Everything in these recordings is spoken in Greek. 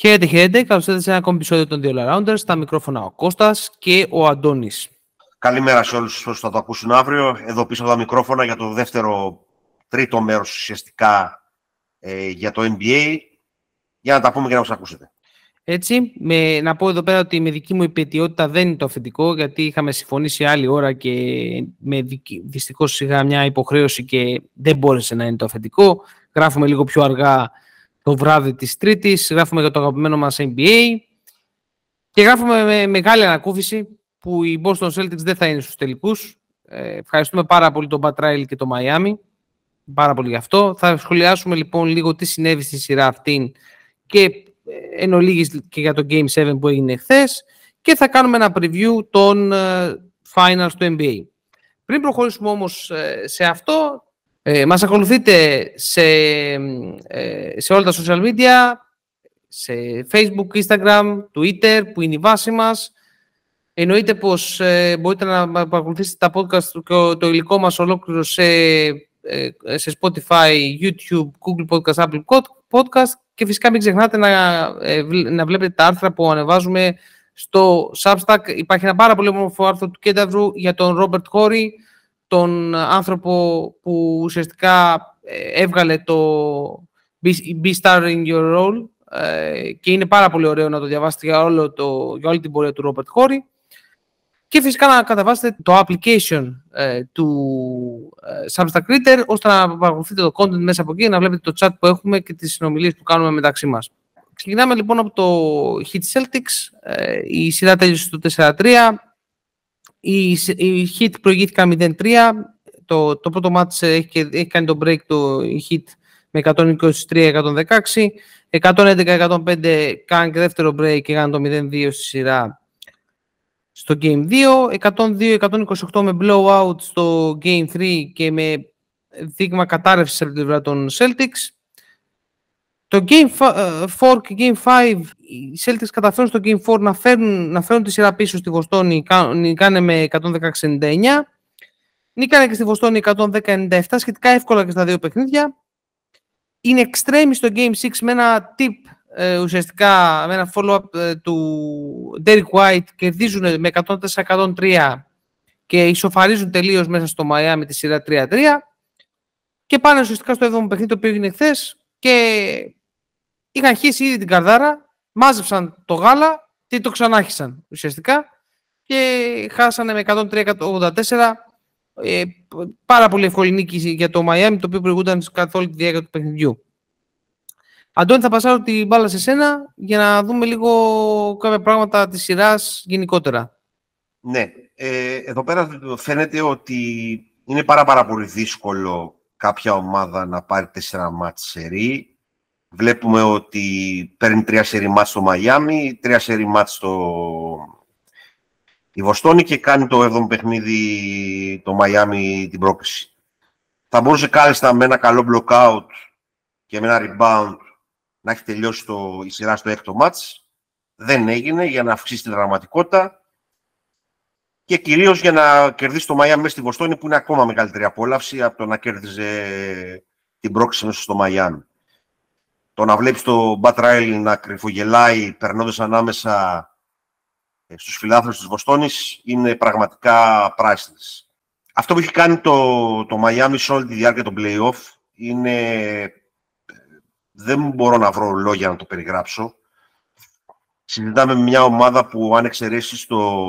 Χαίρετε, χαίρετε. Καλώς ήρθατε σε ένα ακόμη επεισόδιο των δύο Rounders. Στα μικρόφωνα ο Κώστας και ο Αντώνης. Καλημέρα σε όλους όσους θα το ακούσουν αύριο. Εδώ πίσω από τα μικρόφωνα για το δεύτερο, τρίτο μέρος ουσιαστικά ε, για το NBA. Για να τα πούμε και να μας ακούσετε. Έτσι, με, να πω εδώ πέρα ότι με δική μου υπετιότητα δεν είναι το αφεντικό, γιατί είχαμε συμφωνήσει άλλη ώρα και με δυστυχώς είχα μια υποχρέωση και δεν μπόρεσε να είναι το αφεντικό. Γράφουμε λίγο πιο αργά το βράδυ της Τρίτης, γράφουμε για το αγαπημένο μας NBA και γράφουμε με μεγάλη ανακούφιση που οι Boston Celtics δεν θα είναι στους τελικούς. Ε, ευχαριστούμε πάρα πολύ τον Πατράιλ και το Miami. Πάρα πολύ γι' αυτό. Θα σχολιάσουμε λοιπόν λίγο τι συνέβη στη σειρά αυτή και ε, εν ολίγης και για το Game 7 που έγινε χθες και θα κάνουμε ένα preview των uh, finals του NBA. Πριν προχωρήσουμε όμως σε αυτό, ε, μας ακολουθείτε σε, ε, σε όλα τα social media, σε Facebook, Instagram, Twitter, που είναι η βάση μας. Εννοείται πως ε, μπορείτε να παρακολουθήσετε τα podcast και το υλικό μας ολόκληρο σε, ε, σε Spotify, YouTube, Google Podcast, Apple Podcast και φυσικά μην ξεχνάτε να, ε, να βλέπετε τα άρθρα που ανεβάζουμε στο Substack. Υπάρχει ένα πάρα πολύ όμορφο άρθρο του Κένταβρου για τον Robert Horry, τον άνθρωπο που ουσιαστικά ε, έβγαλε το Be Star in Your Role ε, και είναι πάρα πολύ ωραίο να το διαβάσετε για, όλο το, για όλη την πορεία του Robert Χόρι και φυσικά να καταβάσετε το application ε, του Substack Reader ώστε να παρακολουθείτε το content μέσα από εκεί και να βλέπετε το chat που έχουμε και τις συνομιλίες που κάνουμε μεταξύ μας. Ξεκινάμε λοιπόν από το Heat Celtics. η σειρά τέλειωσε στο 4-3. Οι, οι Heat προηγήθηκαν 0-3. Το, το πρώτο μάτς έχει, έχει κάνει το break το Heat με 123-116. 111-105 κάνει και δεύτερο break και κάνει το 0-2 στη σειρά στο Game 2. 102-128 με blowout στο Game 3 και με δείγμα κατάρρευσης από την πλευρά των Celtics. Το Game 4 ε, και Game 5, οι Celtics καταφέρουν στο Game 4 να φέρουν, να φέρουν τη σειρά πίσω στη Βοστόνη, νικάνε με 116-99. Νίκανε και στη Βοστόνη 110-97, σχετικά εύκολα και στα δύο παιχνίδια. Είναι extreme στο Game 6 με ένα tip ε, ουσιαστικά, με ένα follow-up ε, του Derek White, κερδίζουν με 104-103 και ισοφαρίζουν τελείως μέσα στο Miami τη σειρά 3-3 και πάνε ουσιαστικά στο 7ο παιχνίδι το οποίο έγινε χθες και είχαν χύσει ήδη την καρδάρα, μάζεψαν το γάλα και το ξανάρχισαν ουσιαστικά και χάσανε με 103-84 ε, πάρα πολύ εύκολη νίκη για το Μαϊάμι το οποίο προηγούνταν καθ' όλη τη διάρκεια του παιχνιδιού. Αντώνη, θα πασάρω την μπάλα σε σένα για να δούμε λίγο κάποια πράγματα της σειράς γενικότερα. Ναι. Ε, εδώ πέρα φαίνεται ότι είναι πάρα, πάρα πολύ δύσκολο κάποια ομάδα να πάρει τέσσερα μάτς σερί Βλέπουμε ότι παίρνει τρία σερή μάτς στο Μαϊάμι, τρία σερή μάτς στο η Βοστόνη και κάνει το 7ο παιχνίδι το Μαϊάμι την πρόκληση. Θα μπορούσε κάλλιστα με ένα καλό block και με ένα rebound να έχει τελειώσει το, η σειρά στο έκτο μάτς. Δεν έγινε για να αυξήσει την δραματικότητα και κυρίως για να κερδίσει το Μαϊάμι μέσα στη Βοστόνη που είναι ακόμα μεγαλύτερη απόλαυση από το να κέρδιζε την πρόκληση μέσα στο Μαϊάμι το να βλέπεις το Μπατ Ράιλ να κρυφογελάει περνώντας ανάμεσα ε, στους φιλάθλους της Βοστόνης είναι πραγματικά priceless. Αυτό που έχει κάνει το, το Miami σε όλη τη διάρκεια των play-off είναι... Ε, δεν μπορώ να βρω λόγια να το περιγράψω. Συζητάμε με μια ομάδα που αν εξαιρέσεις το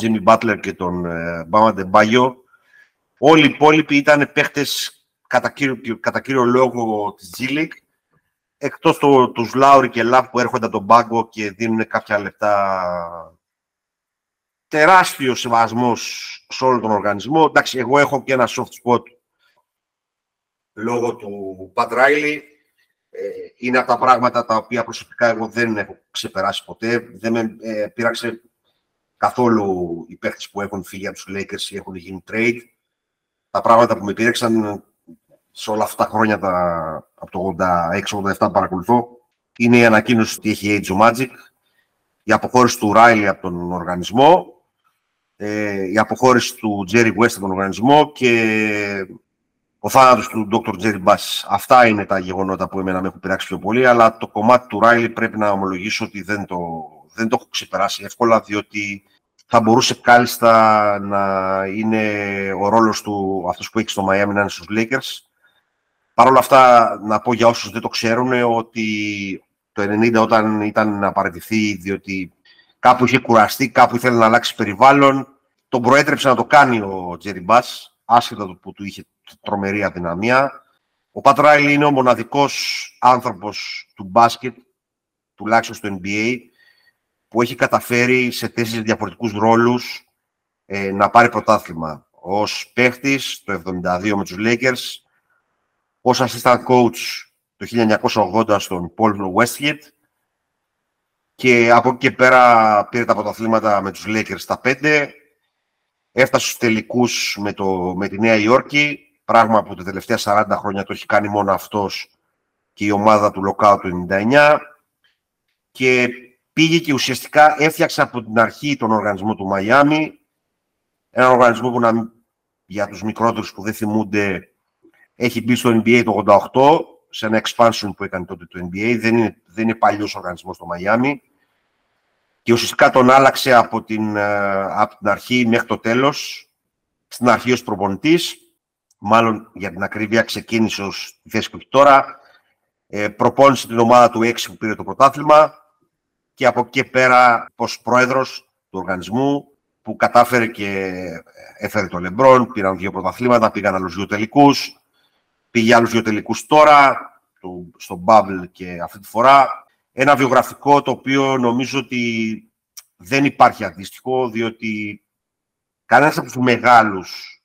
Jimmy Butler και τον Bama Debayo, όλοι οι υπόλοιποι ήταν παίχτες κατά κύριο, κατά κύριο λόγο της G-League εκτός το, τους Λάουρι και Λαβ που έρχονται από τον πάγκο και δίνουν κάποια λεπτά τεράστιος σεβασμός σε όλο τον οργανισμό. Εντάξει, εγώ έχω και ένα soft spot λόγω του Πατ Ράιλι. Ε, είναι από τα πράγματα τα οποία προσωπικά εγώ δεν έχω ξεπεράσει ποτέ. Δεν με ε, πείραξε καθόλου οι παίχτες που έχουν φύγει από τους Lakers ή έχουν γίνει trade. Τα πράγματα που με πήρεξαν σε όλα αυτά τα χρόνια τα, από το 86-87 παρακολουθώ είναι η ανακοίνωση ότι έχει Age of Magic, η αποχώρηση του Riley από τον οργανισμό, ε, η αποχώρηση του Jerry West από τον οργανισμό και ο θάνατος του Dr. Jerry Bass. Αυτά είναι τα γεγονότα που εμένα με έχουν πειράξει πιο πολύ, αλλά το κομμάτι του Ράιλι πρέπει να ομολογήσω ότι δεν το, δεν το έχω ξεπεράσει εύκολα, διότι θα μπορούσε κάλλιστα να είναι ο ρόλος του, αυτός που έχει στο Miami, να είναι στους Lakers. Παρ' όλα αυτά, να πω για όσους δεν το ξέρουν, ότι το 90 όταν ήταν να παραιτηθεί, διότι κάπου είχε κουραστεί, κάπου ήθελε να αλλάξει περιβάλλον, τον προέτρεψε να το κάνει ο Τζέρι Μπάς, άσχετα του που του είχε τρομερή αδυναμία. Ο Πατ Ράιλι είναι ο μοναδικός άνθρωπος του μπάσκετ, τουλάχιστον στο NBA, που έχει καταφέρει σε τέσσερις διαφορετικούς ρόλους ε, να πάρει πρωτάθλημα. Ως παίχτης το 1972 με τους Lakers, ως assistant coach το 1980 στον Paul Westgate και από εκεί και πέρα πήρε τα πρωταθλήματα με τους Lakers στα πέντε. Έφτασε στους τελικούς με, το, με τη Νέα Υόρκη, πράγμα που τα τελευταία 40 χρόνια το έχει κάνει μόνο αυτός και η ομάδα του Lockout του 99 και πήγε και ουσιαστικά έφτιαξε από την αρχή τον οργανισμό του Μαϊάμι, ένα οργανισμό που να, για τους μικρότερους που δεν θυμούνται έχει μπει στο NBA το 88 σε ένα expansion που έκανε τότε το NBA. Δεν είναι, δεν είναι παλιός οργανισμός στο Μαϊάμι και ουσιαστικά τον άλλαξε από την, ε, από την αρχή μέχρι το τέλος, στην αρχή ως προπονητής, μάλλον για την ακρίβεια ξεκίνησε ως τη θέση που έχει τώρα, ε, προπόνησε την ομάδα του 6 που πήρε το πρωτάθλημα. Και από εκεί και πέρα ως πρόεδρος του οργανισμού που κατάφερε και έφερε τον Λεμπρόν, πήραν δύο πρωταθλήματα, πήγαν άλλους δύο τελικούς, πήγε άλλους δύο τελικούς τώρα, στο Bubble και αυτή τη φορά ένα βιογραφικό το οποίο νομίζω ότι δεν υπάρχει αντίστοιχο, διότι κανένας από τους μεγάλους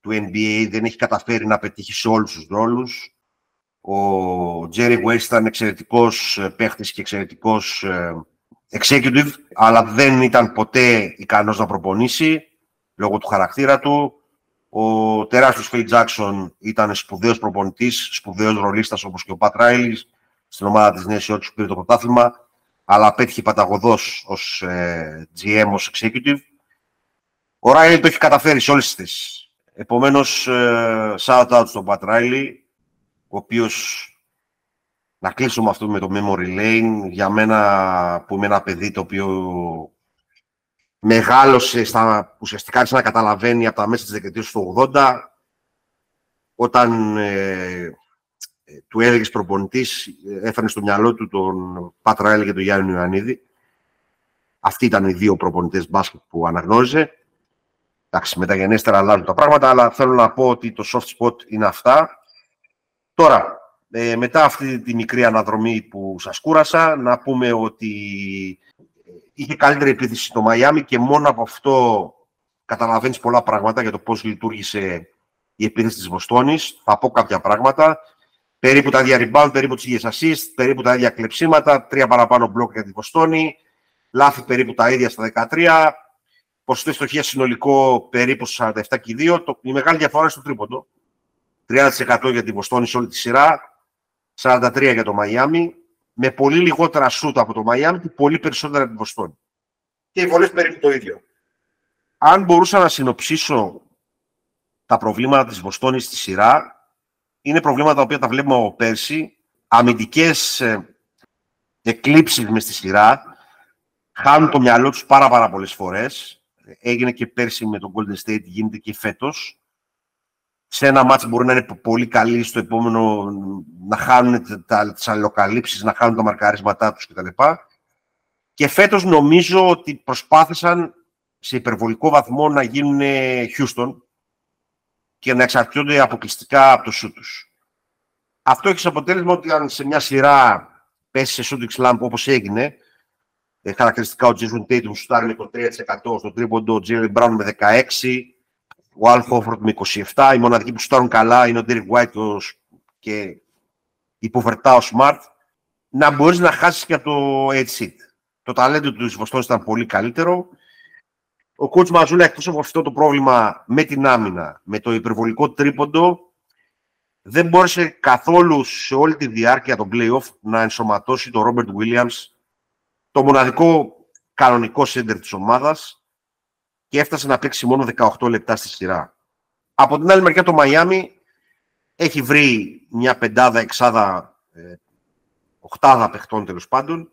του NBA δεν έχει καταφέρει να πετύχει σε όλους τους ρόλους. Ο Jerry West ήταν εξαιρετικός ε, παίχτης και εξαιρετικός ε, executive, αλλά δεν ήταν ποτέ ικανός να προπονήσει, λόγω του χαρακτήρα του. Ο τεράστιος Phil Jackson ήταν σπουδαίος προπονητής, σπουδαίος ρολίστας όπως και ο Pat Riley, στην ομάδα της Νέας Υόρκης που πήρε το πρωτάθλημα, αλλά πέτυχε παταγωδός ως ε, GM, ως executive. Ο Ράιλι το έχει καταφέρει σε όλες τις θέσεις. Επομένως, ε, shout out στον Πατ Ράιλι, ο οποίος, να κλείσω με αυτό με το Memory Lane, για μένα που είμαι ένα παιδί το οποίο μεγάλωσε στα, ουσιαστικά άρχισε να καταλαβαίνει από τα μέσα της δεκαετίας του 80, όταν ε, του έλεγε προπονητής, έφερνε στο μυαλό του τον Πατραέλ και τον Γιάννη Ιωαννίδη. Αυτοί ήταν οι δύο προπονητές μπάσκετ που αναγνώριζε. Εντάξει, μεταγενέστερα αλλάζουν τα πράγματα, αλλά θέλω να πω ότι το soft spot είναι αυτά. Τώρα, ε, μετά αυτή τη μικρή αναδρομή που σας κούρασα, να πούμε ότι είχε καλύτερη επίθεση στο Μαϊάμι και μόνο από αυτό καταλαβαίνεις πολλά πράγματα για το πώς λειτουργήσε η επίθεση της Βοστόνης. Θα πω κάποια πράγματα περίπου τα ίδια rebound, περίπου τις ίδιες assist, περίπου τα ίδια κλεψίματα, τρία παραπάνω μπλοκ για τη Βοστόνη, λάθη περίπου τα ίδια στα 13, ποσοστό στοχείας συνολικό περίπου 47 και 2. Το, η μεγάλη διαφορά είναι στο τρίποντο. 30% για τη Βοστόνη σε όλη τη σειρά, 43% για το Μαϊάμι, με πολύ λιγότερα σούτ από το Μαϊάμι και πολύ περισσότερα από τη Βοστόνη. Και οι βολές περίπου το ίδιο. Αν μπορούσα να συνοψίσω τα προβλήματα της Βοστόνης στη σειρά, είναι προβλήματα τα οποία τα βλέπουμε από πέρσι. Αμυντικές ε, εκλήψεις μες στη σειρά. Χάνουν το μυαλό τους πάρα, πάρα πολλές φορές. Έγινε και πέρσι με τον Golden State, γίνεται και φέτος. Σε ένα μάτς μπορεί να είναι πολύ καλή, στο επόμενο να χάνουν τα, τις αλληλοκαλύψεις, να χάνουν τα μαρκάρισματά τους κτλ. Και φέτος νομίζω ότι προσπάθησαν σε υπερβολικό βαθμό να γίνουν Houston, και να εξαρτιόνται αποκλειστικά από το σου τους. Αυτό έχει σαν αποτέλεσμα ότι αν σε μια σειρά πέσει σε shooting slam όπως έγινε, ε, χαρακτηριστικά ο Jason Tatum σουτάρει με 23% στο τρίποντο, ο Jalen Brown με 16%, ο Al Horford με 27%, οι μοναδικοί που σουτάρουν καλά είναι ο Derek White και υποφερτά ο Smart, να μπορείς να χάσεις και από το edge seat. Το ταλέντο του Βοστόνης ήταν πολύ καλύτερο. Ο κότς Μαζούλα, εκτός από αυτό το πρόβλημα με την άμυνα, με το υπερβολικό τρίποντο, δεν μπόρεσε καθόλου σε όλη τη διάρκεια των play-off να ενσωματώσει τον Ρόμπερτ Williams, το μοναδικό κανονικό σέντερ της ομάδας και έφτασε να παίξει μόνο 18 λεπτά στη σειρά. Από την άλλη μεριά το Μαϊάμι έχει βρει μια πεντάδα, εξάδα, ε, οχτάδα παιχτών τέλος πάντων,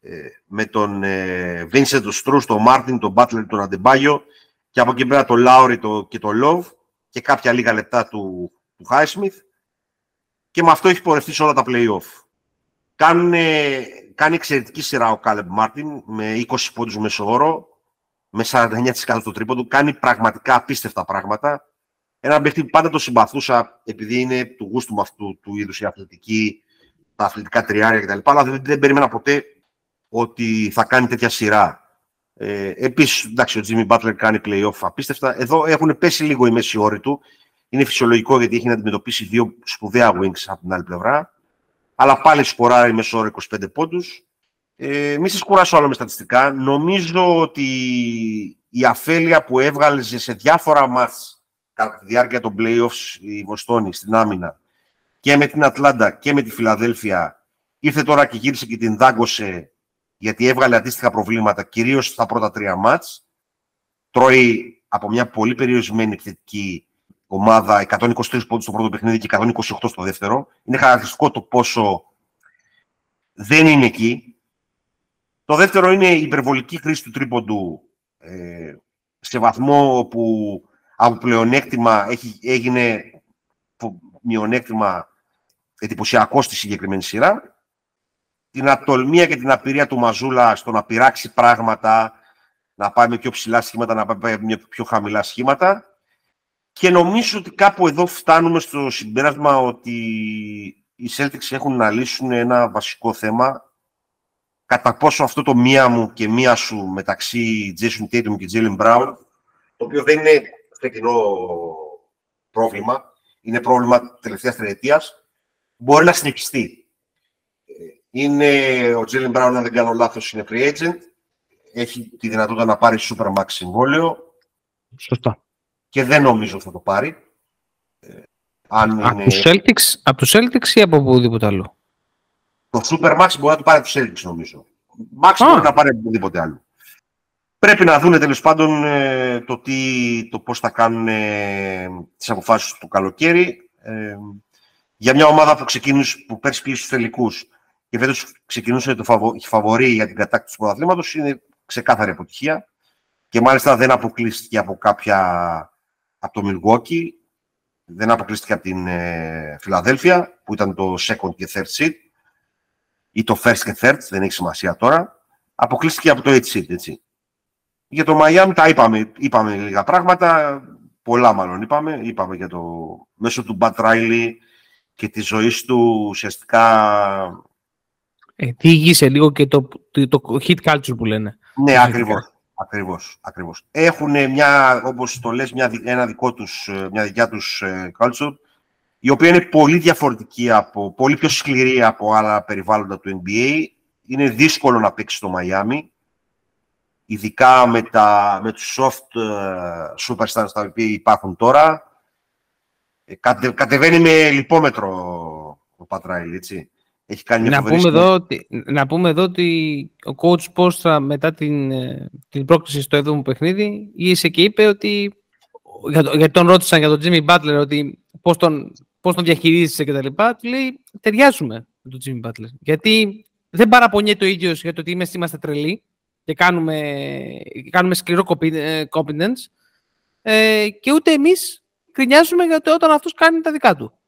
ε, με τον ε, Vincent, τον Στρούς, τον Μάρτιν, τον Μπάτλερ, τον Αντεμπάγιο και από εκεί πέρα τον Λάουρι το, και τον Λόβ και κάποια λίγα λεπτά του, του Χάισμιθ και με αυτό έχει πορευτεί σε όλα τα play-off. κάνει εξαιρετική σειρά ο Κάλεμ Μάρτιν με 20 πόντους μέσω όρο, με 49% στο τρίποντο. Κάνει πραγματικά απίστευτα πράγματα. Ένα παίχτη που πάντα το συμπαθούσα επειδή είναι του γούστου μου αυτού του είδους η αθλητική, τα αθλητικά τριάρια κτλ. Αλλά δεν, δεν περίμενα ποτέ ότι θα κάνει τέτοια σειρά. Ε, Επίσης, εντάξει, ο Jimmy Butler κάνει playoff απίστευτα. Εδώ έχουν πέσει λίγο οι μέση όροι του. Είναι φυσιολογικό γιατί έχει να αντιμετωπίσει δύο σπουδαία wings από την άλλη πλευρά. Αλλά πάλι σκοράρει μέσω όρο 25 πόντους. Ε, μην σα κουράσω άλλο με στατιστικά. Νομίζω ότι η αφέλεια που έβγαλε σε διάφορα μάτς κατά τη διάρκεια των playoffs η Βοστόνη στην άμυνα και με την Ατλάντα και με τη Φιλαδέλφια ήρθε τώρα και γύρισε και την δάγκωσε γιατί έβγαλε αντίστοιχα προβλήματα κυρίως στα πρώτα τρία μάτς. Τρώει από μια πολύ περιορισμένη επιθετική ομάδα 123 πόντους στο πρώτο παιχνίδι και 128 στο δεύτερο. Είναι χαρακτηριστικό το πόσο δεν είναι εκεί. Το δεύτερο είναι η υπερβολική χρήση του τρίποντου ε, σε βαθμό όπου από πλεονέκτημα έχει, έγινε μειονέκτημα εντυπωσιακό στη συγκεκριμένη σειρά. Την ατολμία και την απειρία του Μαζούλα στο να πειράξει πράγματα, να πάει με πιο ψηλά σχήματα, να πάει με πιο χαμηλά σχήματα. Και νομίζω ότι κάπου εδώ φτάνουμε στο συμπέρασμα ότι οι Celtics έχουν να λύσουν ένα βασικό θέμα κατά πόσο αυτό το μία μου και μία σου μεταξύ Jason Tatum και Jalen Brown, το οποίο δεν είναι φετινό πρόβλημα, είναι πρόβλημα τελευταίας τριετίας, μπορεί να συνεχιστεί. Είναι ο Jalen Brown, αν δεν κάνω λάθος, είναι free agent. Έχει τη δυνατότητα να πάρει super max συμβόλαιο. Σωστά. Και δεν νομίζω ότι θα το πάρει. Ε, αν από, είναι... τους Celtics, από τους Celtics ή από οπουδήποτε άλλο; Το Super Max μπορεί να το πάρει από τους Celtics, νομίζω. Max μπορεί να πάρει από οπουδήποτε άλλο. Πρέπει να δουν τέλος πάντων ε, το, τι, το πώς θα κάνουν ε, τις αποφάσεις του καλοκαίρι. Ε, για μια ομάδα που, ξεκίνησε, που πέρσι πήγε στους τελικούς και φέτος ξεκινούσε το φαβο, φαβορή για την κατάκτηση του πρωταθλήματος, είναι ξεκάθαρη αποτυχία. Και μάλιστα δεν αποκλείστηκε από κάποια από το Milwaukee, δεν αποκλείστηκε από την ε, Φιλαδέλφια, που ήταν το second και third seed, ή το first και third, δεν έχει σημασία τώρα. Αποκλείστηκε από το 8 seed, έτσι. Για το Miami τα είπαμε, είπαμε λίγα πράγματα, πολλά μάλλον είπαμε. Είπαμε για το μέσο του Μπατ Ράιλι και τη ζωή του ουσιαστικά... Ε, τι λίγο και το, το, το hit culture που λένε. Ναι, ακριβώς. Ακριβώς, ακριβώς. Έχουν μια, όπως το λες, μια, ένα δικό τους, μια δικιά τους ε, culture, η οποία είναι πολύ διαφορετική, από, πολύ πιο σκληρή από άλλα περιβάλλοντα του NBA. Είναι δύσκολο να παίξει στο Miami ειδικά με, τα, με τους soft uh, superstars τα οποία υπάρχουν τώρα. Ε, κατε, κατεβαίνει με λιπόμετρο ο Πατράιλ, έτσι. Έχει κάνει να, πούμε εδώ, ότι, να πούμε εδώ ότι ο coach Πόστρα μετά την, ε, την πρόκληση στο 7ο παιχνίδι γύρισε και είπε ότι γιατί τον ρώτησαν για τον Jimmy Butler ότι πώς τον, πώς τον διαχειρίζεσαι και τα λοιπά, του λέει ταιριάζουμε με τον Jimmy Butler. Γιατί δεν παραπονιέται ο ίδιος για το ότι είμαστε τρελοί, και κάνουμε, κάνουμε σκληρό ε, competence ε, και ούτε εμείς κρινιάζουμε γιατί όταν αυτός κάνει τα δικά του.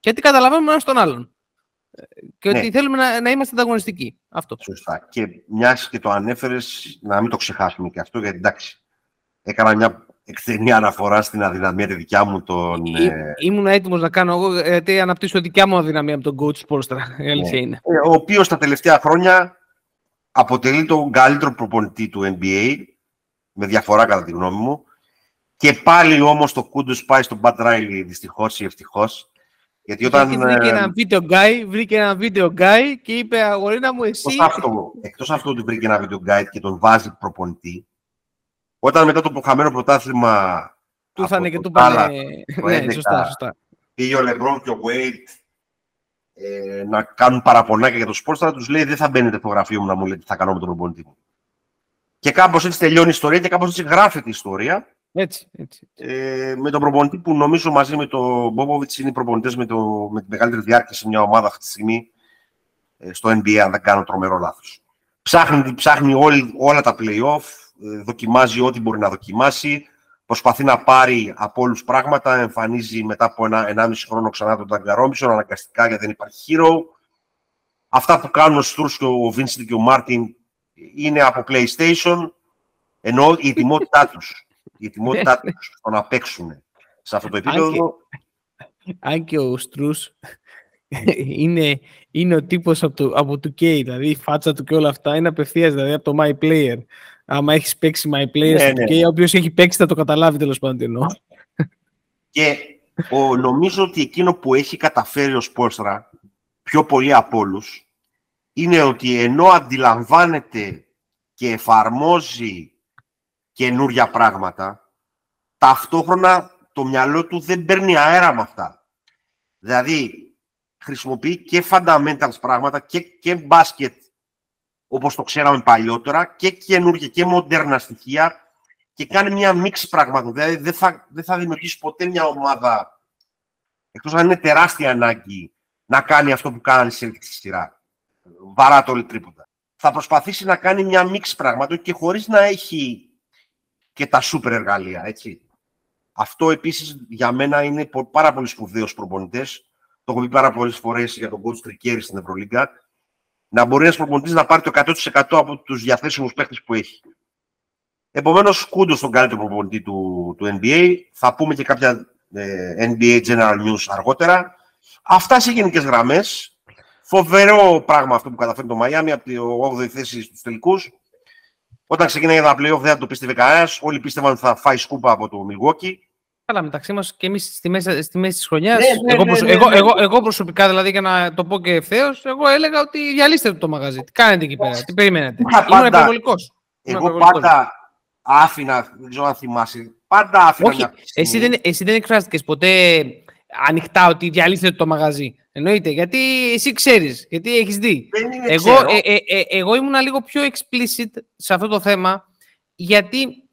Γιατί καταλαβαίνουμε ένας τον άλλον. Ε, και ότι ναι. θέλουμε να, να είμαστε ανταγωνιστικοί. Αυτό. Σωστά. Και μιας και το ανέφερες, να μην το ξεχάσουμε και αυτό, γιατί εντάξει, έκανα μια εκτενή αναφορά στην αδυναμία τη δικιά μου. Τον, Ή, ε... Ήμουν έτοιμος να κάνω εγώ, γιατί αναπτύσσω δικιά μου αδυναμία με τον coach Πόλστρα. Ναι. είναι. Ο οποίος τα τελευταία χρόνια αποτελεί τον καλύτερο προπονητή του NBA, με διαφορά κατά τη γνώμη μου. Και πάλι όμως το κούντο πάει στον Μπατ Ράιλι, δυστυχώς ή ευτυχώς. Γιατί όταν... βρήκε ένα ε, βίντεο guy, βρήκε ένα βίντεο guy και είπε αγορίνα μου εσύ... Εκτός αυτό, εκτός αυτό ότι βρήκε ένα βίντεο guy και τον βάζει προπονητή, όταν μετά το χαμένο πρωτάθλημα του ήρθανε και του πάνε... Ναι, σωστά, σωστά. Πήγε ο Λεμπρόν και ο Wade ε, να κάνουν παραπονάκια για το σπορ, θα τους λέει: Δεν θα μπαίνετε στο γραφείο μου να μου λέτε τι θα κάνω με τον προπονητή μου. Και κάπως έτσι τελειώνει η ιστορία και κάπως έτσι γράφεται η ιστορία. Έτσι, έτσι. Ε, με τον προπονητή που νομίζω μαζί με τον Μπόμποβιτς είναι οι προπονητές με, το, με τη μεγαλύτερη διάρκεια σε μια ομάδα αυτή τη στιγμή ε, στο NBA, αν δεν κάνω τρομερό λάθος. Ψάχνει, ψάχνει όλα τα play-off, ε, δοκιμάζει ό,τι μπορεί να δοκιμάσει, προσπαθεί να πάρει από όλους πράγματα, εμφανίζει μετά από ένα, 1,5 χρόνο ξανά τον Ταγκαρόμπισον, αναγκαστικά γιατί δεν υπάρχει hero. Αυτά που κάνουν ο Στούρς και ο Βίνσιτ και ο Μάρτιν είναι από PlayStation, ενώ η ετοιμότητά τους η ετοιμότητά τους στο να παίξουν σε αυτό το επίπεδο. Αν και ο Στρούς είναι, είναι ο τύπος από το, από το K, δηλαδή η φάτσα του και όλα αυτά είναι απευθείας δηλαδή από το My Player. Άμα έχεις παίξει My Player ναι, στο ναι. K, όποιο έχει παίξει θα το καταλάβει τέλος πάντων τι εννοώ. Και ο, νομίζω ότι εκείνο που έχει καταφέρει ο Σπόρστρα πιο πολύ από όλους είναι ότι ενώ αντιλαμβάνεται και εφαρμόζει καινούρια πράγματα, ταυτόχρονα το μυαλό του δεν παίρνει αέρα με αυτά. Δηλαδή, χρησιμοποιεί και fundamentals πράγματα και, και μπάσκετ όπως το ξέραμε παλιότερα και καινούργια και μοντέρνα στοιχεία και κάνει μια μίξη πραγμάτων. Δηλαδή δεν θα, δεν θα δημιουργήσει ποτέ μια ομάδα εκτός αν είναι τεράστια ανάγκη να κάνει αυτό που κάνει σε στη σειρά. Βαρά το τρίποντα. Θα προσπαθήσει να κάνει μια μίξη πραγμάτων και χωρίς να έχει και τα σούπερ εργαλεία, έτσι. Αυτό επίσης για μένα είναι πάρα πολύ σπουδαίος προπονητές το έχω πει πάρα πολλές φορές για τον coach Τρικέρι στην Ευρωλίγκα, να μπορεί ένας προπονητής να πάρει το 100% από τους διαθέσιμους παίχτε που έχει. Επομένως, κούντος στον καλύτερο προπονητή του, του NBA. Θα πούμε και κάποια ε, NBA General News αργότερα. Αυτά σε γενικές γραμμές. Φοβερό πράγμα αυτό που καταφέρει το Μαϊάμι από το 8η θέση στους τελικούς. Όταν ξεκίνησε τα playoff δεν θα το πίστευε κανένας. Όλοι πίστευαν ότι θα φάει σκούπα από το Milwaukee. Καλά, μεταξύ μας και εμείς στη μέση, στη μέση της χρονιάς. Ναι, ναι, εγώ, ναι, εγώ, εγώ, εγώ, προσωπικά, δηλαδή, για να το πω και ευθέως, εγώ έλεγα ότι διαλύστε το μαγαζί. Τι κάνετε εκεί πέρα, τι περιμένετε. Ήμουν υπερβολικός. Εγώ πάντα άφηνα, δεν ξέρω αν θυμάσαι, πάντα άφηνα. Όχι, εσύ δεν, εσύ δεν εκφράστηκες ποτέ ανοιχτά ότι διαλύστε το μαγαζί. Εννοείται, γιατί εσύ ξέρεις, γιατί έχεις δει. εγώ, ε, ε, ε, εγώ ήμουν λίγο πιο explicit σε αυτό το θέμα, γιατί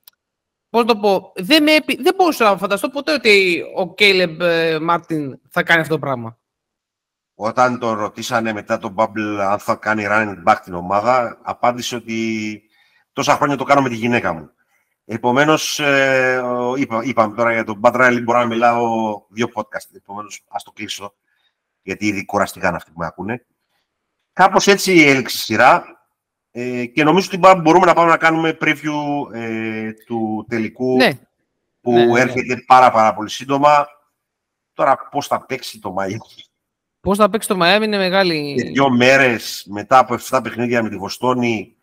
πώς το πω, δεν, με, δεν μπορούσα να φανταστώ ποτέ ότι ο Κέιλεμπ Μάρτιν θα κάνει αυτό το πράγμα. Όταν τον ρωτήσανε μετά τον Bubble αν θα κάνει running back την ομάδα, απάντησε ότι τόσα χρόνια το κάνω με τη γυναίκα μου. Επομένως, ε, είπα, είπαμε τώρα για τον Bad Riley, μπορώ να μιλάω δύο podcast. Επομένως, ας το κλείσω, γιατί ήδη κουραστήκαν αυτοί που με ακούνε. Κάπως έτσι έληξε η σειρά. Ε, και νομίζω ότι μπορούμε να πάμε να κάνουμε preview ε, του τελικού ναι. που ναι, ναι, έρχεται πάρα πάρα πολύ σύντομα. Τώρα πώς θα παίξει το Μαϊάμι. Πώς θα παίξει το Μαϊάμι είναι μεγάλη... Και δύο μέρες μετά από 7 παιχνίδια με τη Βοστόνη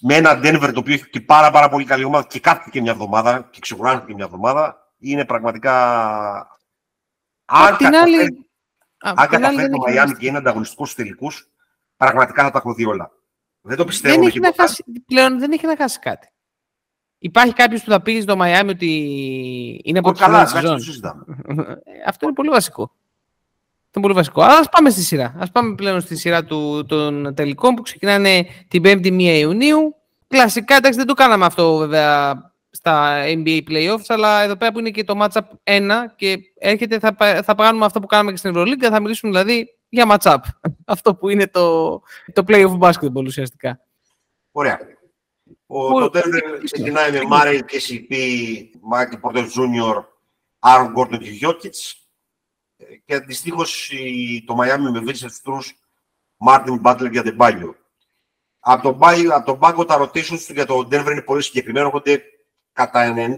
με ένα Denver το οποίο έχει και πάρα, πάρα πολύ καλή ομάδα και κάθεται μια εβδομάδα και ξεκουράζεται μια εβδομάδα είναι πραγματικά... Αν καταφέρει, αν καταφέρει το Μαϊάμι και είναι ανταγωνιστικός στους τελικούς, πραγματικά θα τα έχω δει όλα. Δεν το πιστεύω. Δεν έχει να χάσει, πλέον δεν έχει να χάσει κάτι. Υπάρχει κάποιος που θα πει στο Μαϊάμι ότι είναι από τη καλά, Αυτό είναι πολύ βασικό. Αυτό είναι πολύ βασικό. Αλλά ας πάμε στη σειρά. Ας πάμε πλέον στη σειρά του, των τελικών που ξεκινάνε την 5η 1 Ιουνίου. Κλασικά, εντάξει, δεν το κάναμε αυτό βέβαια στα NBA Playoffs, αλλά εδώ πέρα που είναι και το matchup 1 και έρχεται, θα, θα κάνουμε αυτό που κάναμε και στην Ευρωλίγκα, θα μιλήσουμε δηλαδή για matchup. Αυτό που είναι το, το playoff basketball ουσιαστικά. Ωραία. Ο, το Denver ξεκινάει με Μάρεϊ, KCP, Μάικλ Πόρτερ Jr., Άρον Γκόρντον και Γιόκιτς. Και αντιστοίχως το Μαϊάμι με Βίνσεντ, Στρους, Μάρτιν Μπάτλερ και Αντεμπάγιο. Από τον, από τον πάγκο τα rotations του για το Denver είναι πολύ συγκεκριμένο. Έχονται κατά 90%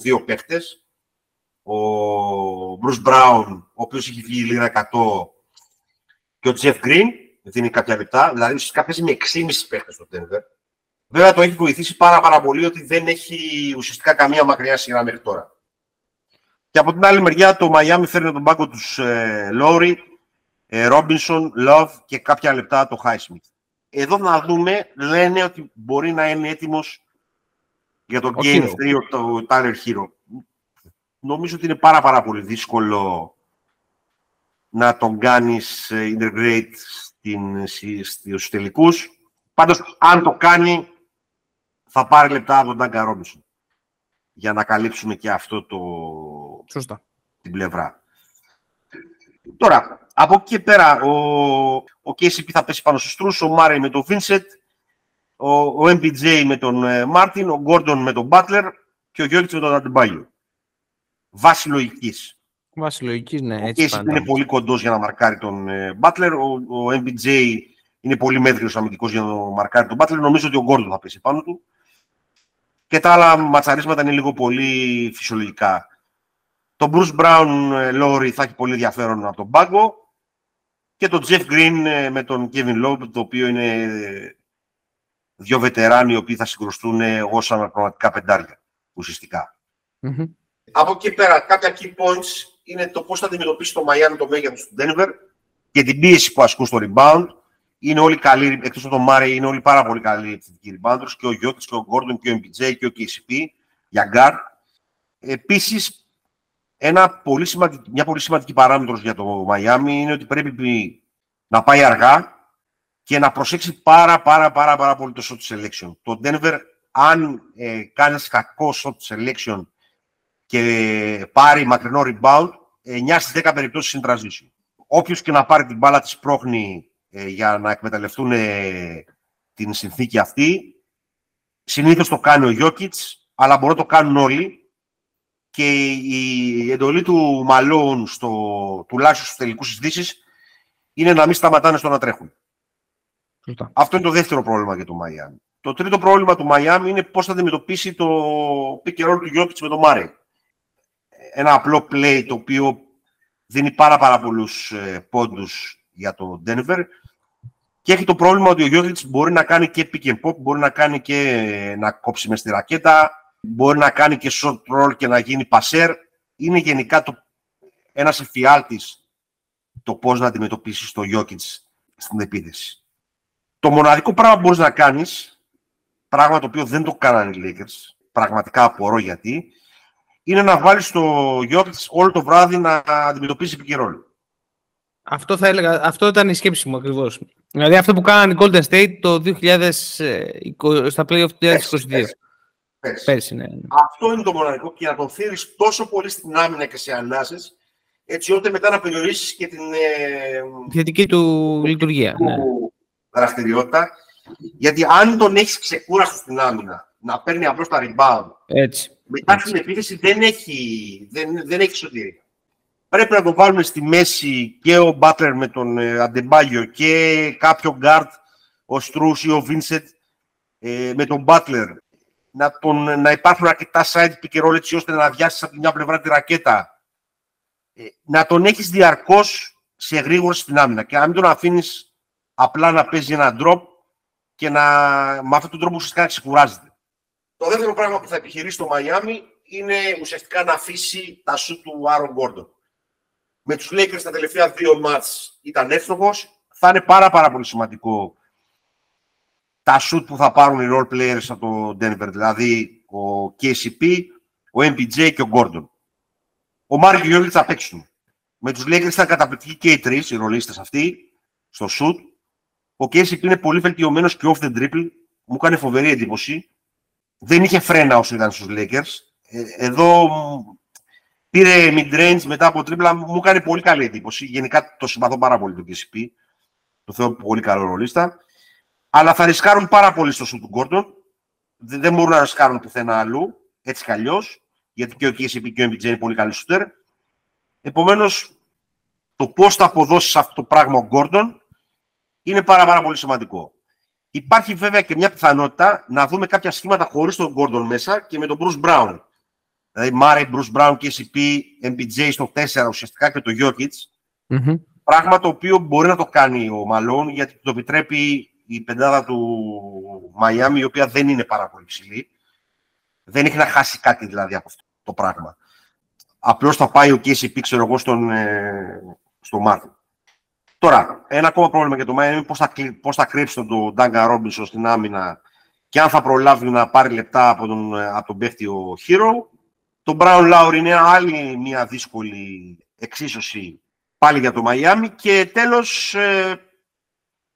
δύο παίχτες. Ο Bruce Brown, ο οποίος έχει βγει λίγα 100 και ο Τζεφ Γκριν δίνει κάποια λεπτά, δηλαδή ουσιαστικά παίζει με 6,5 παίχτε στο Denver. Βέβαια το έχει βοηθήσει πάρα, πάρα πολύ ότι δεν έχει ουσιαστικά καμία μακριά σειρά μέχρι τώρα. Και από την άλλη μεριά το Miami φέρνει τον πάγκο τους ε, Λόρι, ε, Ρόμπινσον, Λοβ και κάποια λεπτά το Χάισμιτ. Εδώ να δούμε, λένε ότι μπορεί να είναι έτοιμος για το Game 3 το Tyler Hero. Νομίζω ότι είναι πάρα, πάρα πολύ δύσκολο να τον κάνεις ε, integrate στην, στους τελικούς. Πάντως, αν το κάνει, θα πάρει λεπτά από τον Τάγκα Ρόμπινσον. για να καλύψουμε και αυτό το... Σωστά. την πλευρά. Τώρα, από εκεί και πέρα, ο, ο KCP θα πέσει πάνω στους τρούς, ο Μάρεϊ με τον Vincent, ο, ο MPJ με τον Μάρτιν, ο Γκόρντον με τον Butler και ο Γιώργης με τον Αντιμπάγιο. Βάση λογικής. Βάση λογικής, ναι. Ο KCP είναι πολύ κοντός για να μαρκάρει τον Butler, ο, ο MPJ είναι πολύ μέτριος αμυντικός για να μαρκάρει τον Butler. Νομίζω ότι ο Γκόρντον θα πέσει πάνω του. Και τα άλλα ματσαρίσματα είναι λίγο πολύ φυσιολογικά. Το Bruce Brown Lowry θα έχει πολύ ενδιαφέρον από τον πάγκο και το Jeff Green ε, με τον Kevin Loeb, το οποίο είναι δύο βετεράνοι οι οποίοι θα συγκρουστούν ως αναπραγματικά πεντάρια, Από εκεί πέρα, κάποια key points είναι το πώς θα αντιμετωπίσει το Miami το μέγεθος του Denver και την πίεση που ασκούν στο rebound. Είναι όλοι καλοί, εκτός από τον Μάρε, είναι όλοι πάρα πολύ καλοί επιθετικοί rebounders και ο Γιώτης και ο Gordon και ο MPJ και ο KCP για guard. Επίσης, ένα πολύ σημαντική, μια πολύ σημαντική παράμετρος για το Μαϊάμι είναι ότι πρέπει να πάει αργά και να προσέξει πάρα πάρα πάρα, πάρα πολύ το shot selection. Το Denver, αν ε, κάνεις κακό shot selection και πάρει μακρινό rebound, 9 στις 10 περιπτώσεις είναι transition. Όποιος και να πάρει την μπάλα της πρόχνη ε, για να εκμεταλλευτούν ε, την συνθήκη αυτή, συνήθως το κάνει ο Γιώκητς, αλλά μπορούν να το κάνουν όλοι και η εντολή του Μαλόν, στο, τουλάχιστον στους τελικούς συζητήσεις, είναι να μην σταματάνε στο να τρέχουν. Αυτό είναι το δεύτερο πρόβλημα για το Μαϊάμι. Το τρίτο πρόβλημα του Μαϊάμι είναι πώς θα αντιμετωπίσει το pick and roll του Γιώκητς με τον Μάρε. Ένα απλό play το οποίο δίνει πάρα πάρα πολλούς ε, πόντους για το Denver και έχει το πρόβλημα ότι ο Γιώργης μπορεί να κάνει και pick and pop, μπορεί να κάνει και ε, να κόψει μες στη ρακέτα, μπορεί να κάνει και short roll και να γίνει passer. Είναι γενικά το, ένας εφιάλτης το πώς να αντιμετωπίσεις το Γιώκητς στην επίθεση. Το μοναδικό πράγμα που μπορείς να κάνεις, πράγμα το οποίο δεν το κάνανε οι Lakers, πραγματικά απορώ γιατί, είναι να βάλεις το Γιώκητς όλο το βράδυ να αντιμετωπίσει επικαιρόλου. Αυτό θα έλεγα, αυτό ήταν η σκέψη μου ακριβώς. Δηλαδή αυτό που κάνανε οι Golden State το 2020, στα playoff του 2022. Πέρσι. ναι. Αυτό είναι το μοναδικό και να τον φέρει τόσο πολύ στην άμυνα και σε ανάσες, έτσι ώστε μετά να περιορίσεις και την ε, θετική του λειτουργία. Του ναι. δραστηριότητα. Γιατί αν τον έχεις ξεκούραστο στην άμυνα, να παίρνει απλώς τα rebound, έτσι. Μετά έτσι. την επίθεση δεν έχει, δεν, δεν έχει σωτηρία. Πρέπει να τον βάλουμε στη μέση και ο Μπάτλερ με τον ε, Αντεμπάγιο και κάποιο γκαρντ, ο Στρούς ή ο Βίνσεντ ε, με τον Μπάτλερ να, τον, να υπάρχουν αρκετά side pick and roll έτσι ώστε να αδειάσει από τη μια πλευρά τη ρακέτα. Ε, να τον έχεις διαρκώς σε εγρήγορση στην άμυνα και να μην τον αφήνεις απλά να παίζει ένα drop και να, με αυτόν τον τρόπο ουσιαστικά να ξεκουράζεται. Το δεύτερο πράγμα που θα επιχειρήσει το Μαϊάμι είναι ουσιαστικά να αφήσει τα σουτ του Άρον Γκόρντον. Με τους Lakers τα τελευταία δύο μάτς ήταν εύστοχος. Θα είναι πάρα πάρα πολύ σημαντικό τα shoot που θα πάρουν οι role players από το Denver, δηλαδή ο KCP, ο MPJ και ο Gordon. Ο Μάρκ και ο Γιώργης θα παίξουν. Με τους Lakers ήταν καταπληκτικοί και οι τρεις, οι ρολίστες αυτοί, στο shoot. Ο KCP είναι πολύ βελτιωμένος και off the dribble. Μου έκανε φοβερή εντύπωση. Δεν είχε φρένα όσο ήταν στους Lakers. Ε, εδώ πήρε mid-range μετά από τρίπλα, μου έκανε πολύ καλή εντύπωση. Γενικά το συμπαθώ πάρα πολύ τον KCP. Το θεωρώ πολύ καλό ρολίστα. Αλλά θα ρισκάρουν πάρα πολύ στο σου του Γκόρντον. Δεν μπορούν να ρισκάρουν πουθενά αλλού, έτσι κι αλλιώς, γιατί και ο KCP και ο MPJ είναι πολύ καλή σούτερ. Επομένως, το πώς θα αποδώσεις αυτό το πράγμα ο Γκόρντον είναι πάρα, πάρα πολύ σημαντικό. Υπάρχει βέβαια και μια πιθανότητα να δούμε κάποια σχήματα χωρίς τον Γκόρντον μέσα και με τον Bruce Brown. Δηλαδή, Μάρε, Bruce Brown, KCP, MPJ στο 4 ουσιαστικά και το Jokic. mm Πράγμα το οποίο μπορεί να το κάνει ο Μαλόν γιατί το επιτρέπει η πεντάδα του Μαϊάμι, η οποία δεν είναι πάρα πολύ ψηλή. Δεν έχει να χάσει κάτι δηλαδή από αυτό το πράγμα. Απλώς θα πάει ο KCP, ξέρω εγώ, στον, ε, στο Μάρτιν. Τώρα, ένα ακόμα πρόβλημα για το Μαϊάμι είναι πώς θα, πώς θα κρύψει τον Ντάγκα Ρόμπινσον στην άμυνα και αν θα προλάβει να πάρει λεπτά από τον, ε, από τον παίχτη ο Hero. Το Brown Lowry είναι άλλη μια δύσκολη εξίσωση πάλι για το Μαϊάμι. Και τέλος, ε,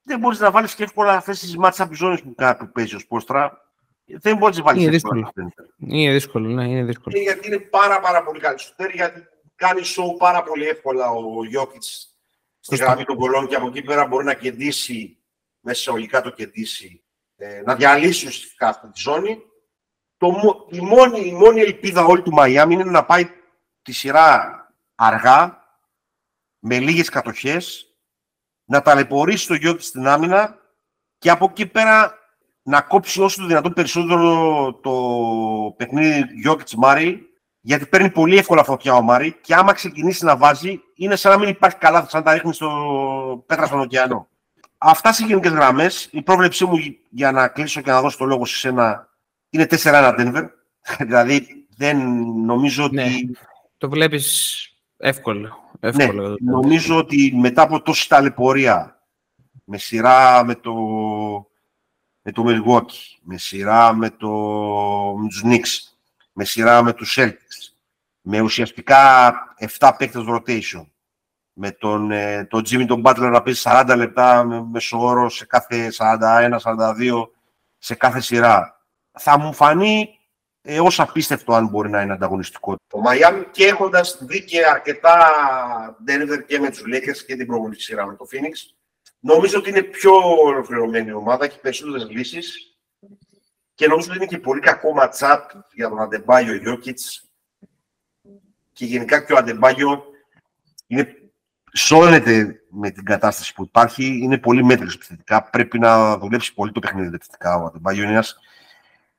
δεν μπορείς να βάλεις και εύκολα αυτέ τι μάτσε από ζώνες που, που παίζει ω πόστρα. Δεν μπορείς να βάλεις είναι δύσκολο. Είναι δύσκολο, ναι, είναι δύσκολο. Και γιατί είναι πάρα, πάρα πολύ καλή σουτέρ, γιατί κάνει σοου πάρα πολύ εύκολα ο Γιώκητς στη γραμμή των κολών και από εκεί πέρα μπορεί να κεντήσει, μέσα σε ολικά το κεντήσει, ε, να διαλύσει ουσιαστικά αυτή τη ζώνη. Το, η, μόνη, η μόνη ελπίδα όλη του Μαϊάμι είναι να πάει τη σειρά αργά, με λίγες κατοχές, να ταλαιπωρήσει το Γιώκητ στην άμυνα και από εκεί πέρα να κόψει όσο το δυνατόν περισσότερο το παιχνίδι Γιώκητς Μάρι, γιατί παίρνει πολύ εύκολα φωτιά ο Μάρι και άμα ξεκινήσει να βάζει, είναι σαν να μην υπάρχει καλά, σαν να τα ρίχνει στο πέτρα στον ωκεανό. Αυτά σε γενικές γραμμές. Η πρόβλεψή μου για να κλείσω και να δώσω το λόγο σε σένα είναι 4-1 Denver. δηλαδή δεν νομίζω ναι, ότι. Το βλέπεις εύκολο. εύκολο ναι, νομίζω ότι μετά από τόση ταλαιπωρία με σειρά με το με το Milwaukee, με σειρά με, το, με τους Knicks, με σειρά με τους Celtics, με ουσιαστικά 7 παίκτες rotation, με τον, ε, τον Jimmy τον Butler να παίζει 40 λεπτά με μεσοόρο σε κάθε 41-42 σε κάθε σειρά. Θα μου φανεί ε, ως απίστευτο αν μπορεί να είναι ανταγωνιστικό. Το Miami και έχοντας δει και αρκετά Denver και με τους Lakers και την προηγούμενη σειρά με το Phoenix, Νομίζω ότι είναι πιο ολοκληρωμένη η ομάδα, έχει περισσότερες λύσεις και νομίζω ότι είναι και πολύ κακό ματσάπ για τον Αντεμπάγιο Γιώκητ. Και γενικά και ο Αντεμπάγιο είναι, σώνεται με την κατάσταση που υπάρχει. Είναι πολύ μέτρη επιθετικά. Πρέπει να δουλέψει πολύ το παιχνίδι επιθετικά. Ο Αντεμπάγιο είναι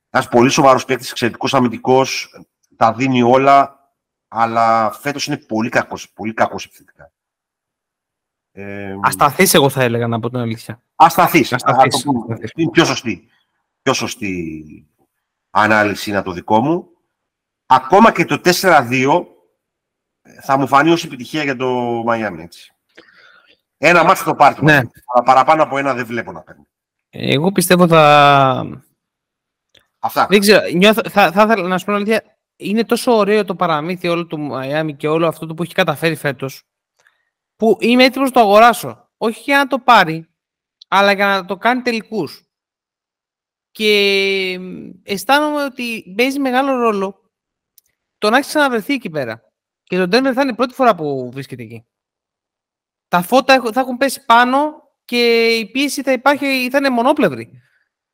ένας πολύ σοβαρός παίκτης, εξαιρετικός αμυντικός. Τα δίνει όλα, αλλά φέτος είναι πολύ κακός πολύ κακός επιθετικά. Ε, Ασταθής εγώ θα έλεγα να πω την αλήθεια. Ασταθής. Ασταθής. Είναι πιο σωστή. Πιο σωστή ανάλυση είναι το δικό μου. Ακόμα και το 4-2 θα μου φανεί ως επιτυχία για το Μαϊάμι. Έτσι. Ένα μάτι το πάρτι. Ναι. Αλλά παραπάνω από ένα δεν βλέπω να παίρνει. Εγώ πιστεύω θα... Αυτά. Δεν ξέρω. Νιώθω, θα, θα ήθελα να σου πω αλήθεια. Είναι τόσο ωραίο το παραμύθι όλο του Μαϊάμι και όλο αυτό που έχει καταφέρει φέτος που είμαι έτοιμος να το αγοράσω. Όχι για να το πάρει, αλλά για να το κάνει τελικούς. Και αισθάνομαι ότι παίζει μεγάλο ρόλο το να έχεις ξαναβρεθεί εκεί πέρα. Και το Denver θα είναι η πρώτη φορά που βρίσκεται εκεί. Τα φώτα θα έχουν πέσει πάνω και η πίεση θα υπάρχει, θα είναι μονόπλευρη.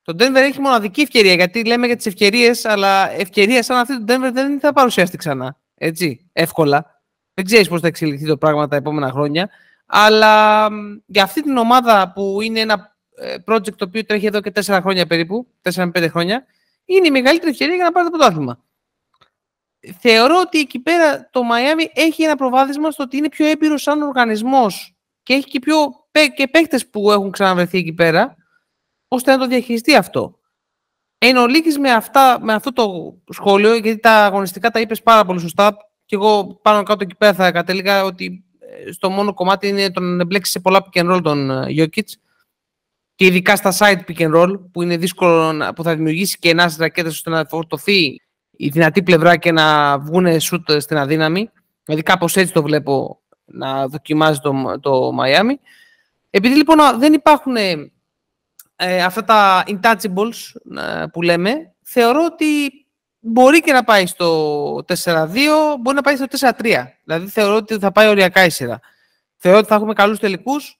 Το Denver έχει μοναδική ευκαιρία, γιατί λέμε για τις ευκαιρίες, αλλά ευκαιρία σαν αυτή του Denver δεν θα παρουσιαστεί ξανά. Έτσι, εύκολα. Δεν ξέρεις πώς θα εξελιχθεί το πράγμα τα επόμενα χρόνια. Αλλά για αυτή την ομάδα που είναι ένα ε, project το οποίο τρέχει εδώ και 4 χρόνια περίπου, 4-5 χρόνια, είναι η μεγαλύτερη ευκαιρία για να πάρει το πρωτάθλημα. Θεωρώ ότι εκεί πέρα το Miami έχει ένα προβάδισμα στο ότι είναι πιο έμπειρος σαν οργανισμός και έχει και, πιο, και παίκτες που έχουν ξαναβρεθεί εκεί πέρα, ώστε να το διαχειριστεί αυτό. Εν ολίγης με, αυτά, με αυτό το σχόλιο, γιατί τα αγωνιστικά τα είπες πάρα πολύ σωστά, και εγώ πάνω κάτω εκεί πέρα θα κατέληγα ότι ε, στο μόνο κομμάτι είναι το να εμπλέξεις σε πολλά pick and roll τον ε, Jokic και ειδικά στα side pick and roll που είναι δύσκολο που θα δημιουργήσει και ένα ρακέτες ώστε να φορτωθεί η δυνατή πλευρά και να βγουν σουτ στην αδύναμη. Δηλαδή κάπως έτσι το βλέπω να δοκιμάζει το, το Miami. Επειδή λοιπόν δεν υπάρχουν ε, αυτά τα intouchables που λέμε, θεωρώ ότι μπορεί και να πάει στο 4-2, μπορεί να πάει στο 4-3. Δηλαδή θεωρώ ότι θα πάει οριακά η σειρά. Θεωρώ ότι θα έχουμε καλούς τελικούς.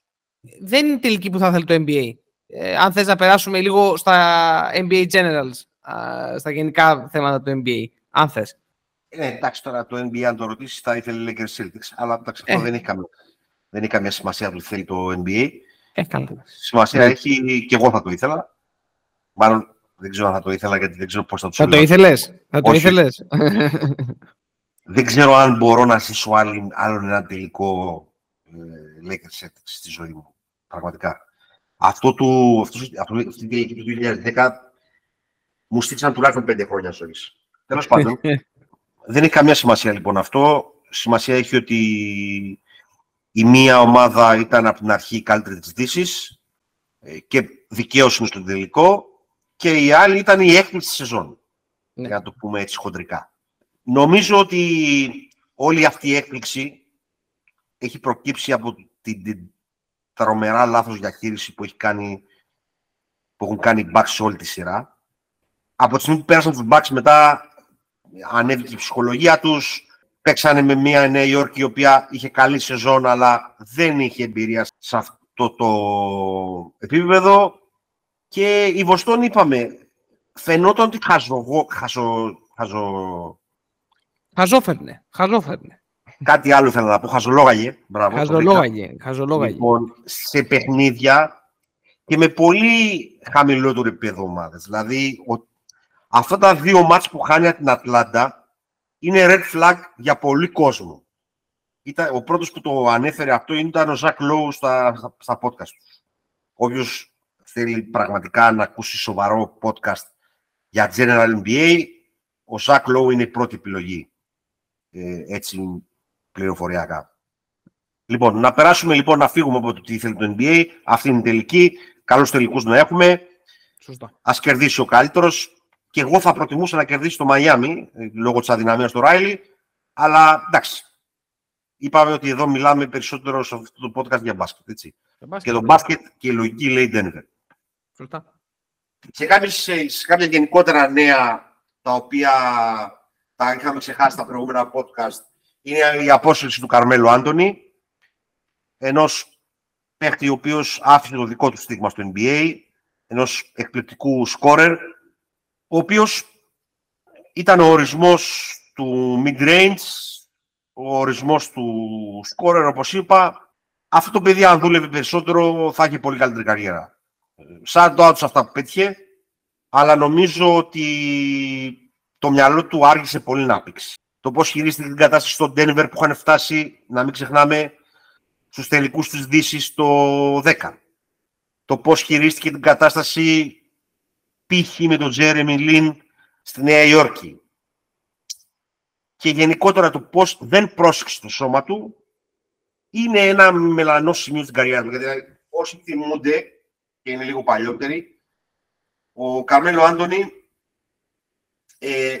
Δεν είναι η τελική που θα θέλει το NBA. Ε, αν θες να περάσουμε λίγο στα NBA Generals, στα γενικά θέματα του NBA. Αν θες. Ε, εντάξει, τώρα το NBA αν το ρωτήσεις θα ήθελε Lakers Celtics, αλλά εντάξει, αυτό ε. δεν, έχει καμία, δεν έχει καμία σημασία που θέλει το NBA. Ε, καλά. Σημασία ναι. έχει και εγώ θα το ήθελα. Μάλλον δεν ξέρω αν θα το ήθελα γιατί δεν ξέρω πώς θα το Θα το ήθελες; Θα το ήθελες; δεν ξέρω αν μπορώ να ζήσω άλλο, άλλο ένα τελικό ε, Lakers στη ζωή μου. Πραγματικά. Αυτό του, αυτό, αυτό, αυτή την τελική του 2010 μου στήξαν τουλάχιστον πέντε χρόνια ζωής. Τέλος πάντων. δεν έχει καμία σημασία λοιπόν αυτό. Σημασία έχει ότι η μία ομάδα ήταν από την αρχή η καλύτερη της Δύσης ε, και δικαίωση στο τελικό και η άλλη ήταν η έκπληξη σεζόν. Ναι. Για να το πούμε έτσι χοντρικά. Νομίζω ότι όλη αυτή η έκπληξη έχει προκύψει από την, την τρομερά λάθος διαχείριση που, έχει κάνει, που έχουν κάνει back σε όλη τη σειρά. Από τη στιγμή που πέρασαν τους Bucks μετά ανέβηκε η ψυχολογία τους, παίξανε με μια Νέα Υόρκη η οποία είχε καλή σεζόν αλλά δεν είχε εμπειρία σε αυτό το επίπεδο και η Βοστόνη είπαμε φαινόταν ότι χαζο, χαζο, χαζο... Χαζόφερνε, χαζόφερνε. Κάτι άλλο ήθελα να πω, χαζολόγαγε. Μπράβο, χαζολόγαγε, χαζολόγαγε. Λοιπόν, σε παιχνίδια και με πολύ χαμηλότερο επίπεδο ομάδες. Δηλαδή, ο, αυτά τα δύο μάτς που χάνει από την Ατλάντα είναι red flag για πολύ κόσμο. Ήταν, ο πρώτος που το ανέφερε αυτό ήταν ο Ζακ Λόου στα, στα, podcast τους. Όποιος θέλει πραγματικά να ακούσει σοβαρό podcast για general NBA, ο Ζακ Λόου είναι η πρώτη επιλογή. Ε, έτσι πληροφοριακά. Λοιπόν, να περάσουμε λοιπόν να φύγουμε από το τι θέλει το NBA. Αυτή είναι η τελική. Καλούς τελικούς να έχουμε. Α κερδίσει ο καλύτερος. Και εγώ θα προτιμούσα να κερδίσει το Μαϊάμι ε, λόγω της αδυναμίας του Ράιλι. Αλλά εντάξει. Είπαμε ότι εδώ μιλάμε περισσότερο σε αυτό το podcast για μπάσκετ. Έτσι. και το μπάσκετ και η λογική λέει Denver. Σωστά. Σε, κάποιες, σε κάποια γενικότερα νέα τα οποία τα είχαμε ξεχάσει τα προηγούμενα podcast είναι η απόσυρση του Καρμέλου Άντωνη, ενός παίχτη ο οποίος άφησε το δικό του στίγμα στο NBA, ενός εκπληκτικού σκόρερ, ο οποίος ήταν ο ορισμός του mid-range, ο ορισμός του σκόρερ, όπως είπα. Αυτό το παιδί, αν δούλευε περισσότερο, θα έχει πολύ καλύτερη καριέρα. Σαν το άτομα αυτά που πέτυχε, αλλά νομίζω ότι το μυαλό του άργησε πολύ να πήξει το πώς χειρίστηκε την κατάσταση στο Denver που είχαν φτάσει, να μην ξεχνάμε, στους τελικούς της Δύσης το 10. Το πώς χειρίστηκε την κατάσταση π.χ. με τον Τζέρεμι Λίν στη Νέα Υόρκη. Και γενικότερα το πώς δεν πρόσεξε το σώμα του είναι ένα μελανό σημείο στην καριέρα του. Γιατί όσοι θυμούνται και είναι λίγο παλιότεροι, ο Καρμέλο Άντωνη ε,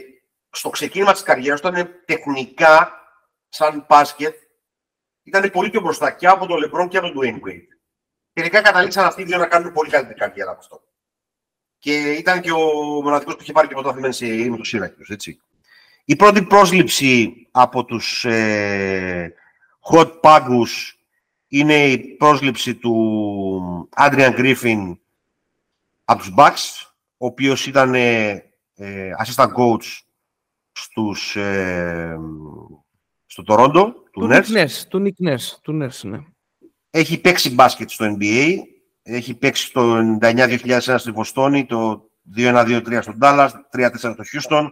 στο ξεκίνημα της καριέρας του ήταν τεχνικά, σαν μπάσκετ, ήταν πολύ πιο μπροστά και από τον Λεμπρόν και από τον Dwayne Wade. Τελικά καταλήξαν αυτοί οι δύο να κάνουν πολύ καλύτερη καριέρα από αυτό. Και ήταν και ο μοναδικός που είχε πάρει και πρωτάθλημα σε με το Σύρακιος, έτσι. Η πρώτη πρόσληψη από τους ε, hot πάγκους είναι η πρόσληψη του Adrian Griffin από τους Bucks, ο οποίος ήταν ε, ε assistant coach στους, ε, στο Τορόντο, του, του Nets. του Nick Nurse, του Nurse, ναι. Έχει παίξει μπάσκετ στο NBA. Έχει παίξει το 99-2001 στη Βοστόνη, το 2-1-2-3 στο Dallas, 3-4 στο Houston,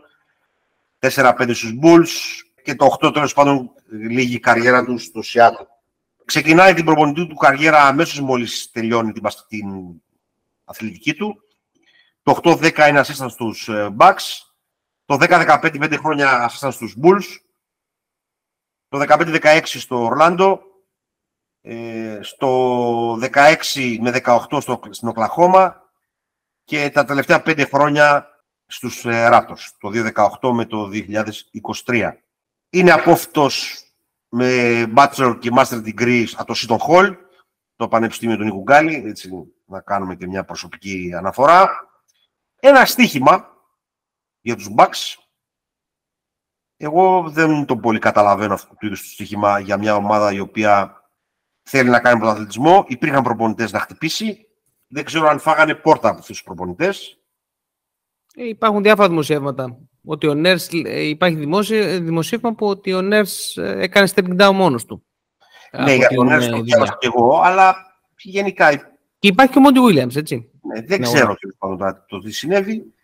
4-5 στους Bulls και το 8 τέλος πάντων λίγη καριέρα του στο Seattle. Ξεκινάει την προπονητή του καριέρα αμέσως μόλις τελειώνει την, την αθλητική του. Το 8-10 είναι assistant στους ε, Bucks. Το 10-15 5 χρόνια άσασταν στους Bulls. Το 15-16 στο Ορλάντο. Ε, στο 16 με 18 στο, στην Οκλαχώμα. Και τα τελευταία 5 χρόνια στους ε, Raptors. Το 2018 με το 2023. Είναι απόφυτος με Bachelor και Master Degree από το Seton Hall, το Πανεπιστήμιο του Νίκου Γκάλη, έτσι να κάνουμε και μια προσωπική αναφορά. Ένα στίχημα για τους Bucks. Εγώ δεν τον πολύ καταλαβαίνω αυτό το είδους το στοίχημα για μια ομάδα η οποία θέλει να κάνει πρωταθλητισμό. Υπήρχαν προπονητές να χτυπήσει. Δεν ξέρω αν φάγανε πόρτα από αυτούς τους προπονητές. Ε, υπάρχουν διάφορα δημοσιεύματα. Ότι ο Νέρς, ε, υπάρχει δημοσίευμα που ότι ο Νέρς ε, έκανε stepping down μόνος του. Ναι, για τον Νέρς το ξέρω και εγώ, αλλά γενικά... Και υπάρχει και ο Μόντι Williams, έτσι. Ναι, δεν ναι, ξέρω το, το τι συνέβη.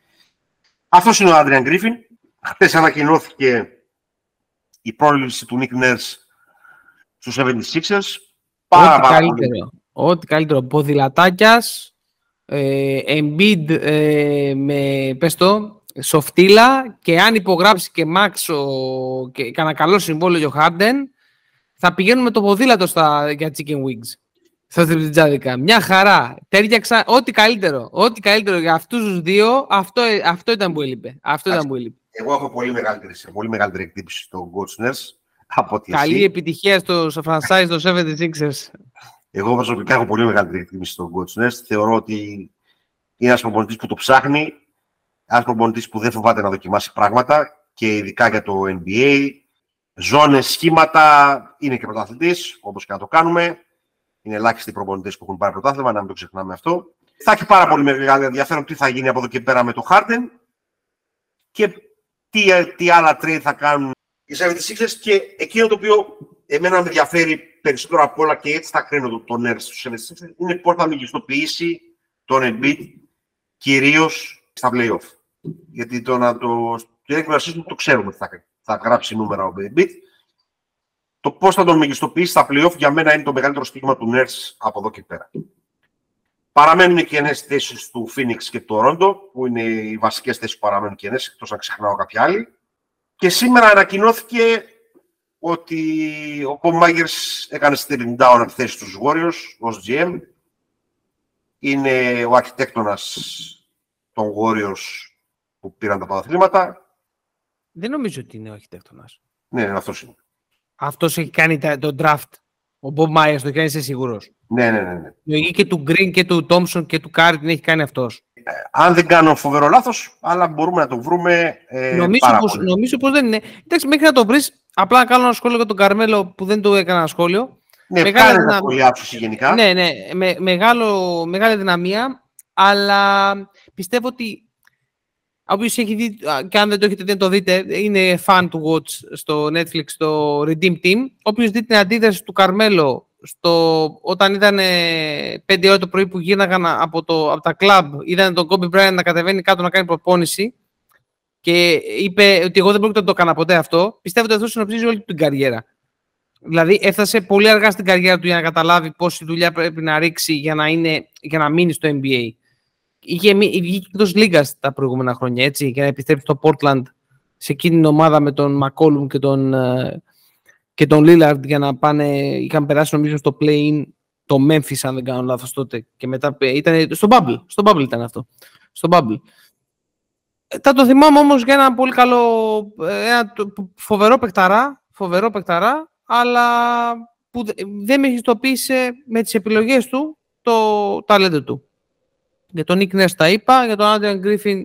Αυτός είναι ο Άντριαν Γκρίφιν. Χθε ανακοινώθηκε η πρόληψη του Nick Nurse στους 76ers. Πάρα, ό,τι, καλύτερο, ό,τι καλύτερο. Ποδηλατάκιας, ε, Embiid ε, με, πες το, σοφτίλα και αν υπογράψει και Max ο, και κανένα καλό συμβόλαιο ο Harden, θα πηγαίνουμε το ποδήλατο στα, για Chicken Wings στα τριπτιτζάδικα. Μια χαρά. Τέριαξα ό,τι καλύτερο. Ό,τι καλύτερο για αυτούς τους δύο, αυτό, αυτό ήταν που έλειπε. Αυτό ήταν που έλειπε. Εγώ έχω πολύ μεγαλύτερη, πολύ μεγαλύτερη εκτύπωση στο Ghostners από ότι Καλή εσύ. επιτυχία στο, στο franchise των 76ers. Εγώ προσωπικά έχω πολύ μεγαλύτερη εκτίμηση στο Ghostners. Θεωρώ ότι είναι ένας προπονητής που το ψάχνει. Ένας προπονητής που δεν φοβάται να δοκιμάσει πράγματα και ειδικά για το NBA. Ζώνε, σχήματα, είναι και πρωταθλητής, όπως και να το κάνουμε. Είναι ελάχιστοι προπονητές που έχουν πάρει πρωτάθλημα, να μην το ξεχνάμε αυτό. Θα έχει πάρα πολύ μεγάλο ενδιαφέρον τι θα γίνει από εδώ και πέρα με το Harden και τι, τι άλλα trade θα κάνουν οι 76ers και εκείνο το οποίο εμένα με ενδιαφέρει περισσότερο από όλα και έτσι θα κρίνω το, το Nets στους 76ers είναι πώς θα μεγιστοποιήσει τον Embiid κυρίως στα play-off. Γιατί το να το... Το το ξέρουμε ότι θα, θα γράψει νούμερα ο Embiid. Το πώς θα τον μεγιστοποιήσει στα playoff για μένα είναι το μεγαλύτερο στίγμα του Nets από εδώ και πέρα. Παραμένουν οι κενές θέσεις του Phoenix και του Toronto, που είναι οι βασικές θέσεις που παραμένουν κενές, εκτός αν ξεχνάω κάποια άλλη. Και σήμερα ανακοινώθηκε ότι ο Paul Magers έκανε stepping down από τη θέση τους Warriors ως GM. Είναι ο αρχιτέκτονας των Warriors που πήραν τα πρωταθλήματα. Δεν νομίζω ότι είναι ο αρχιτέκτονας. Ναι, αυτός είναι. Αυτός έχει κάνει το draft. Ο Bob Myers το κάνει, είσαι σίγουρος; Ναι, ναι, ναι. ναι. και του Green και του Thompson και του Κάρι την έχει κάνει αυτός. Ε, αν δεν κάνω φοβερό λάθος, αλλά μπορούμε να το βρούμε ε, νομίζω, πάρα πως, πολύ. νομίζω πως δεν είναι. Εντάξει, μέχρι να το βρεις, απλά να κάνω ένα σχόλιο για τον Καρμέλο που δεν το έκανα ένα σχόλιο. Ναι, μεγάλη κάνε δυναμία. γενικά. Ναι, ναι, με, μεγάλο, μεγάλη δυναμία, αλλά πιστεύω ότι Όποιο έχει δει, και αν δεν το έχετε δει, το δείτε, είναι fan του Watch στο Netflix, το Redeem Team. Όποιος δει την αντίδραση του Καρμέλο στο, όταν ήταν 5 ώρα το πρωί που γίναγαν από, το, από τα κλαμπ, είδαν τον Kobe Bryant να κατεβαίνει κάτω να κάνει προπόνηση και είπε ότι εγώ δεν πρόκειται να το έκανα ποτέ αυτό, πιστεύω ότι αυτό συνοψίζει όλη την καριέρα. Δηλαδή έφτασε πολύ αργά στην καριέρα του για να καταλάβει πόση δουλειά πρέπει να ρίξει για να, είναι, για να μείνει στο NBA. Είχε βγει εκτός λίγας τα προηγούμενα χρόνια έτσι, για να επιστρέψει στο Portland σε εκείνη την ομάδα με τον Μακόλουμ και τον, ε, και τον Lillard για να πάνε. Είχαν περάσει νομίζω στο play-in το Memphis, αν δεν κάνω λάθος τότε. Και μετά ήταν στο Bubble. Στο Bubble ήταν αυτό. Στο Bubble. Ε, θα το θυμάμαι όμως για ένα πολύ καλό. Ε, ένα φοβερό παικταρά, φοβερό παικταρά, αλλά που δεν μεγιστοποίησε με τις επιλογές του το ταλέντο του. Για τον Nick Nurse τα είπα, για τον Adrian Griffin,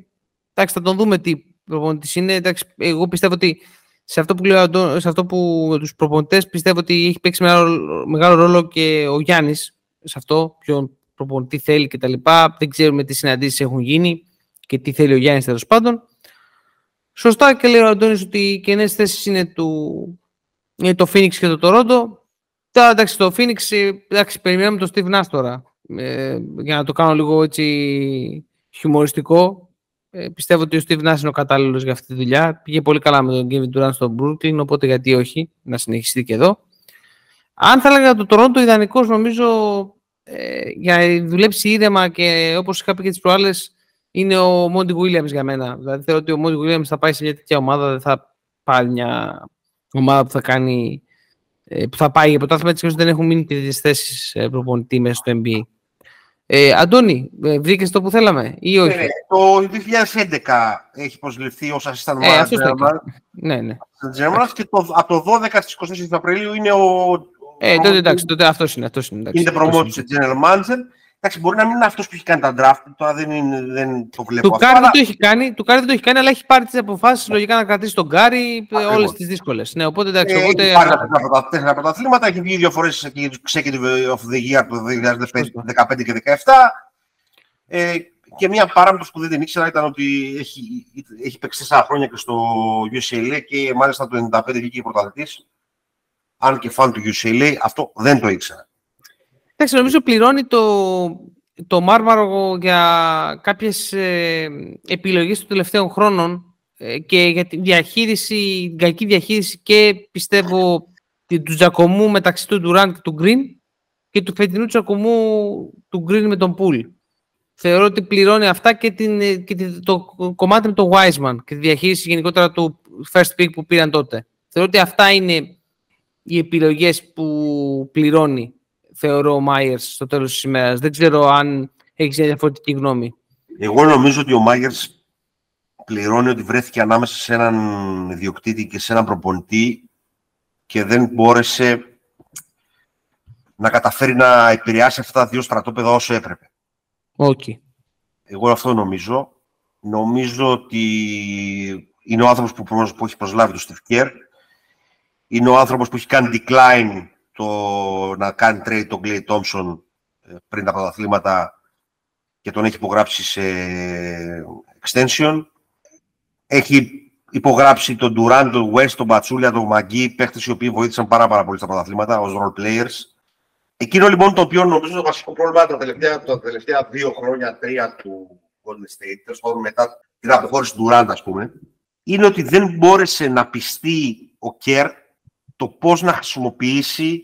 εντάξει, θα τον δούμε τι προπονητής είναι. Εντάξει, εγώ πιστεύω ότι σε αυτό που λέω, σε αυτό που τους προπονητές πιστεύω ότι έχει παίξει μεγάλο, μεγάλο ρόλο και ο Γιάννης σε αυτό, ποιον προπονητή θέλει κτλ. Δεν ξέρουμε τι συναντήσεις έχουν γίνει και τι θέλει ο Γιάννης τέλος πάντων. Σωστά και λέει ο Αντώνης ότι οι κενές θέσεις είναι, του, είναι το Phoenix και το Toronto. Τώρα εντάξει, το Phoenix, εντάξει, περιμένουμε το Steve Nash τώρα. Ε, για να το κάνω λίγο έτσι χιουμοριστικό. Ε, πιστεύω ότι ο Steve Nash είναι ο κατάλληλος για αυτή τη δουλειά. Πήγε πολύ καλά με τον Kevin Durant στο Brooklyn, οπότε γιατί όχι, να συνεχιστεί και εδώ. Αν θα έλεγα το Toronto ιδανικός νομίζω ε, για να δουλέψει ήρεμα και όπως είχα πει και τις προάλλες είναι ο Monty Williams για μένα. Δηλαδή θεωρώ ότι ο Monty Williams θα πάει σε μια τέτοια ομάδα, δεν θα πάρει μια ομάδα που θα κάνει ε, που θα πάει για πρωτάθλημα έτσι ώστε δεν έχουν μείνει τις θέσεις ε, προπονητή μέσα στο NBA. Ε, Αντώνη, ε, βρήκες το που θέλαμε ή όχι; Ναι, το 2011 έχει προσληφθεί ως assistant manager. Ναι, ναι. και το, από το 12 στις 24 Απριλίου είναι ο... Ε, τότε εντάξει, τότε αυτός είναι. Αυτός είναι εντάξει, είναι promoted σε general manager. Εντάξει, μπορεί να μην είναι αυτός που έχει κάνει τα draft, τώρα δεν, είναι, δεν το βλέπω. Του Κάρι δεν το έχει κάνει, του Κάρι δεν το έχει κάνει, αλλά έχει πάρει τις αποφάσεις λογικά να κρατήσει τον Κάρι όλες τις δύσκολες. Ναι, οπότε εντάξει. Ε, οπότε... Έχει πάρει τα τέσσερα πρωταθλήματα, έχει βγει δύο φορές και του Executive of the Year το 2015 και 2017. Ε, και μια παράμετρος που δεν την ήξερα ήταν ότι έχει, έχει παίξει 4 χρόνια και στο UCLA και μάλιστα το 1995 βγήκε πρωταθλητής. Αν και φαν του UCLA, αυτό δεν το ήξερα. Εντάξει, νομίζω πληρώνει το, το Μάρμαρο για κάποιες ε, επιλογές των τελευταίων χρόνων ε, και για τη διαχείριση, την κακή διαχείριση και πιστεύω του Τζακομού μεταξύ του Ντουράντ και του Γκριν και του φετινού Τζακομού του Γκριν με τον Πουλ. Θεωρώ ότι πληρώνει αυτά και, την, και το κομμάτι με τον Wiseman και τη διαχείριση γενικότερα του first pick που πήραν τότε. Θεωρώ ότι αυτά είναι οι επιλογές που πληρώνει θεωρώ ο Μάιερς στο τέλος της ημέρας. Δεν ξέρω αν έχεις μια διαφορετική γνώμη. Εγώ νομίζω ότι ο Μάιερς πληρώνει ότι βρέθηκε ανάμεσα σε έναν ιδιοκτήτη και σε έναν προπονητή και δεν μπόρεσε να καταφέρει να επηρεάσει αυτά τα δύο στρατόπεδα όσο έπρεπε. Okay. Εγώ αυτό νομίζω. Νομίζω ότι είναι ο άνθρωπος που, που έχει προσλάβει το Steve Kerr. Είναι ο άνθρωπος που έχει κάνει decline το να κάνει trade τον Clay Thompson ε, πριν τα πρωταθλήματα και τον έχει υπογράψει σε extension. Έχει υπογράψει τον Durant, τον West, τον Μπατσούλια, τον Μαγκή, παίχτες οι οποίοι βοήθησαν πάρα, πάρα πολύ στα πρωταθλήματα ως role players. Εκείνο λοιπόν το οποίο νομίζω το βασικό πρόβλημα τα τελευταία, τα τελευταία δύο χρόνια, τρία του Golden State, τέλος πάντων μετά την αποχώρηση του Durant, ας πούμε, είναι ότι δεν μπόρεσε να πιστεί ο Κέρ το πώς να χρησιμοποιήσει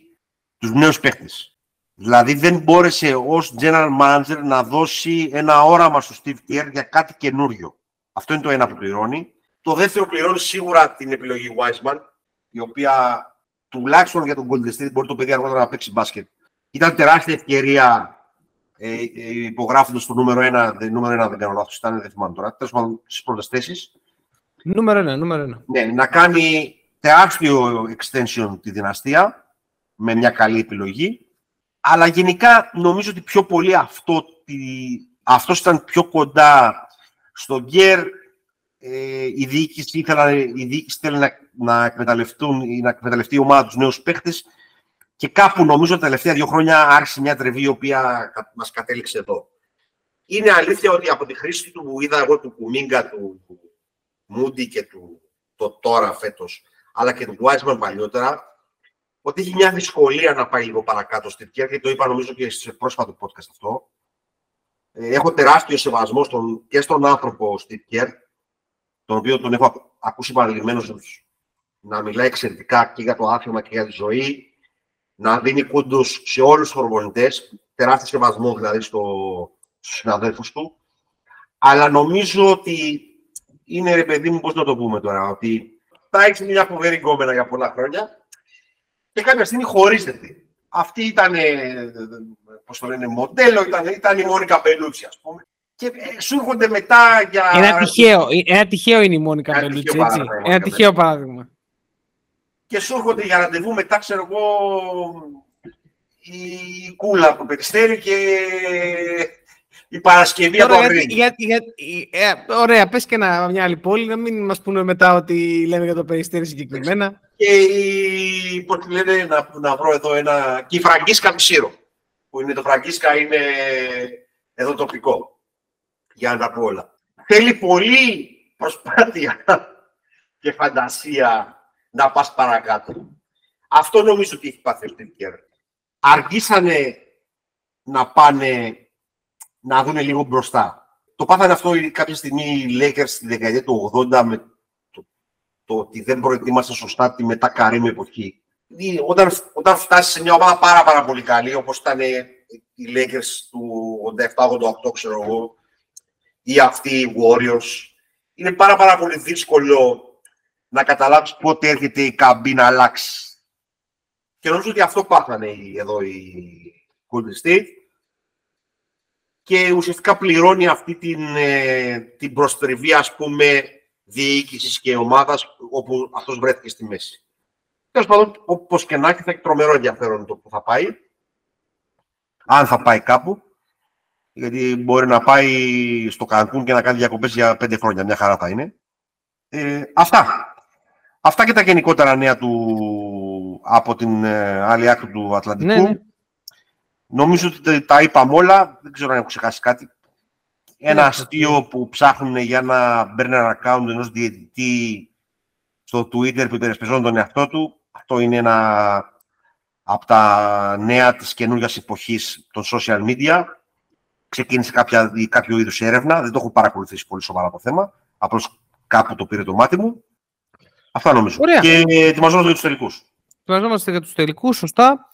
τους νέους παίχτες. Δηλαδή δεν μπόρεσε ως general manager να δώσει ένα όραμα στο Steve Kerr για κάτι καινούριο. Αυτό είναι το ένα που πληρώνει. Το δεύτερο πληρώνει σίγουρα την επιλογή Wiseman, η οποία τουλάχιστον για τον Golden State μπορεί το παιδί αργότερα να παίξει μπάσκετ. Ήταν τεράστια ευκαιρία ε, ε, υπογράφοντας το νούμερο 1, δε, νούμερο 1 δεν κάνω λάθος, ήταν, δεν θυμάμαι τώρα, τέλος πάντων στις πρώτες θέσεις. Νούμερο 1, νούμερο 1. Ναι, να κάνει τεράστιο extension τη δυναστεία με μια καλή επιλογή. Αλλά γενικά νομίζω ότι πιο πολύ αυτό, αυτός ήταν πιο κοντά στον Γκέρ. Ε, η διοίκηση ήθελε, η διοίκηση ήθελε να, να, εκμεταλλευτούν, να εκμεταλλευτεί η ομάδα τους νέους παίχτες και κάπου νομίζω τα τελευταία δύο χρόνια άρχισε μια τρεβή η οποία μας κατέληξε εδώ. Είναι αλήθεια ότι από τη χρήση του που είδα εγώ του Κουμίγκα, του Μούντι και του το τώρα φέτος, αλλά και του Wiseman παλιότερα, ότι έχει μια δυσκολία να πάει λίγο παρακάτω στην Κέρ και το είπα νομίζω και σε πρόσφατο podcast αυτό. Ε, έχω τεράστιο σεβασμό στον, και στον άνθρωπο στην Κέρ, τον οποίο τον έχω ακούσει παραλυμμένος να μιλάει εξαιρετικά και για το άθλημα και για τη ζωή, να δίνει κούντους σε όλους τους προπονητές, τεράστιο σεβασμό δηλαδή στο, στους συναδέλφους του. Αλλά νομίζω ότι είναι ρε παιδί μου, πώς να το πούμε τώρα, ότι θα έχει μια φοβερή γκόμενα για πολλά χρόνια και κάποια στιγμή χωρίζεται. Αυτή ήταν, πώς το λένε, μοντέλο, ήταν, ήταν η Μόνικα Μπελούτσι, ας πούμε. Και ε, σου έρχονται μετά για... Ένα τυχαίο, ένα τυχαίο είναι η Μόνικα Μπελούτσι, έτσι. Ένα τυχαίο παράδειγμα και σου έρχονται για ραντεβού μετά, ξέρω εγώ, η κούλα από το Περιστέρι και η Παρασκευή από το για, για, ε, Ωραία, πες και ένα, μια άλλη πόλη, να μην μας πούνε μετά ότι λέμε για το Περιστέρι συγκεκριμένα. Και η, πώς λένε, να, να βρω εδώ ένα, και η Φραγκίσκα Ψήρο, που είναι το Φραγκίσκα είναι εδώ τοπικό, για να τα πω όλα. Θέλει πολύ προσπάθεια και φαντασία να πας παρακάτω. Αυτό νομίζω ότι έχει πάθει ο Στίβκερ. Αργήσανε να πάνε να δουν λίγο μπροστά. Το πάθανε αυτό κάποια στιγμή οι Lakers στη δεκαετία του 80 με το, το ότι δεν προετοίμασαν σωστά τη μετά Καρύμ εποχή. Όταν, όταν φτάσει σε μια ομάδα πάρα, πάρα πολύ καλή, όπως ήταν οι Lakers του 87-88, ξέρω εγώ, ή αυτοί οι Warriors, είναι πάρα, πάρα πολύ δύσκολο να καταλάβεις πότε έρχεται η καμπή να αλλάξει. Και νομίζω ότι αυτό πάθανε εδώ οι Golden State και ουσιαστικά πληρώνει αυτή την, ε, την προστριβή, ας πούμε, διοίκησης και ομάδας όπου αυτός βρέθηκε στη μέση. Τέλος πάντων, όπω και να έχει, θα έχει τρομερό ενδιαφέρον το που θα πάει. Αν θα πάει κάπου. Γιατί μπορεί να πάει στο Κανκούν και να κάνει διακοπές για πέντε χρόνια. Μια χαρά θα είναι. Ε, αυτά. Αυτά και τα γενικότερα νέα του από την ε, άλλη άκρη του Ατλαντικού. Ναι, ναι. Νομίζω ότι τα είπαμε όλα. Δεν ξέρω αν έχω ξεχάσει κάτι. Ένα ναι, αστείο που ψάχνουν για ένα burner account ενός διαιτητή στο Twitter που υπερασπιζόταν τον εαυτό του. Αυτό είναι ένα από τα νέα της καινούργιας εποχής των social media. Ξεκίνησε κάποια, κάποιο είδους έρευνα. Δεν το έχω παρακολουθήσει πολύ σοβαρά το θέμα. Απλώς κάπου το πήρε το μάτι μου. Αυτά νομίζω. Ωραία. Και ετοιμαζόμαστε για τους τελικούς. Ετοιμαζόμαστε για τους τελικούς, σωστά.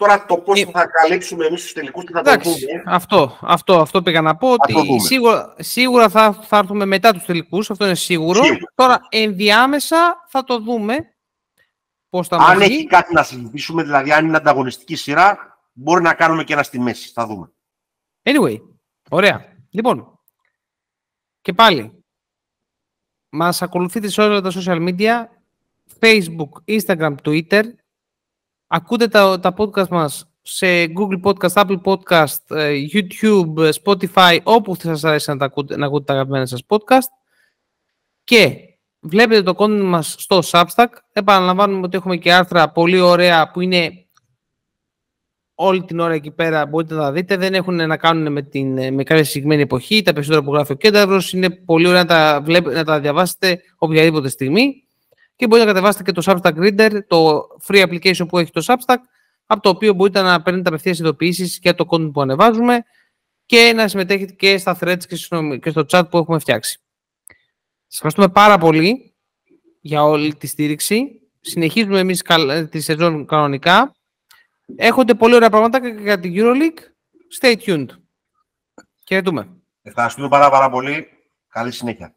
Τώρα το πώς ε... θα καλύψουμε εμείς τους τελικούς και θα το δούμε. Αυτό, αυτό, αυτό πήγα να πω. Ότι σίγουρα, σίγουρα θα, θα έρθουμε μετά τους τελικούς, αυτό είναι σίγουρο. Σίγουρα. Τώρα ενδιάμεσα θα το δούμε. Πώς θα αν έχει κάτι να συζητήσουμε, δηλαδή αν είναι ανταγωνιστική σειρά, μπορεί να κάνουμε και ένα στη μέση. Θα δούμε. Anyway, ωραία. Λοιπόν, και πάλι, μας ακολουθείτε σε όλα τα social media, Facebook, Instagram, Twitter. Ακούτε τα, τα podcast μας σε Google Podcast, Apple Podcast, ε, YouTube, Spotify, όπου θα σας αρέσει να, τα ακούτε, να ακούτε τα αγαπημένα σας podcast. Και βλέπετε το content μας στο Substack. Επαναλαμβάνουμε ότι έχουμε και άρθρα πολύ ωραία που είναι όλη την ώρα εκεί πέρα μπορείτε να τα δείτε. Δεν έχουν να κάνουν με, την, με κάποια συγκεκριμένη εποχή. Τα περισσότερα που γράφει ο Κένταβρος είναι πολύ ωραία να τα, βλέπετε, να τα διαβάσετε οποιαδήποτε στιγμή. Και μπορείτε να κατεβάσετε και το Substack Reader, το free application που έχει το Substack, από το οποίο μπορείτε να παίρνετε απευθείας ειδοποιήσεις για το content που ανεβάζουμε και να συμμετέχετε και στα threads και στο chat που έχουμε φτιάξει. Σας ευχαριστούμε πάρα πολύ για όλη τη στήριξη. Συνεχίζουμε εμείς τη σεζόν κανονικά. Έχονται πολύ ωραία πράγματα για την EuroLeague. Stay tuned. Χαιρετούμε. Ευχαριστούμε πάρα, πάρα πολύ. Καλή συνέχεια.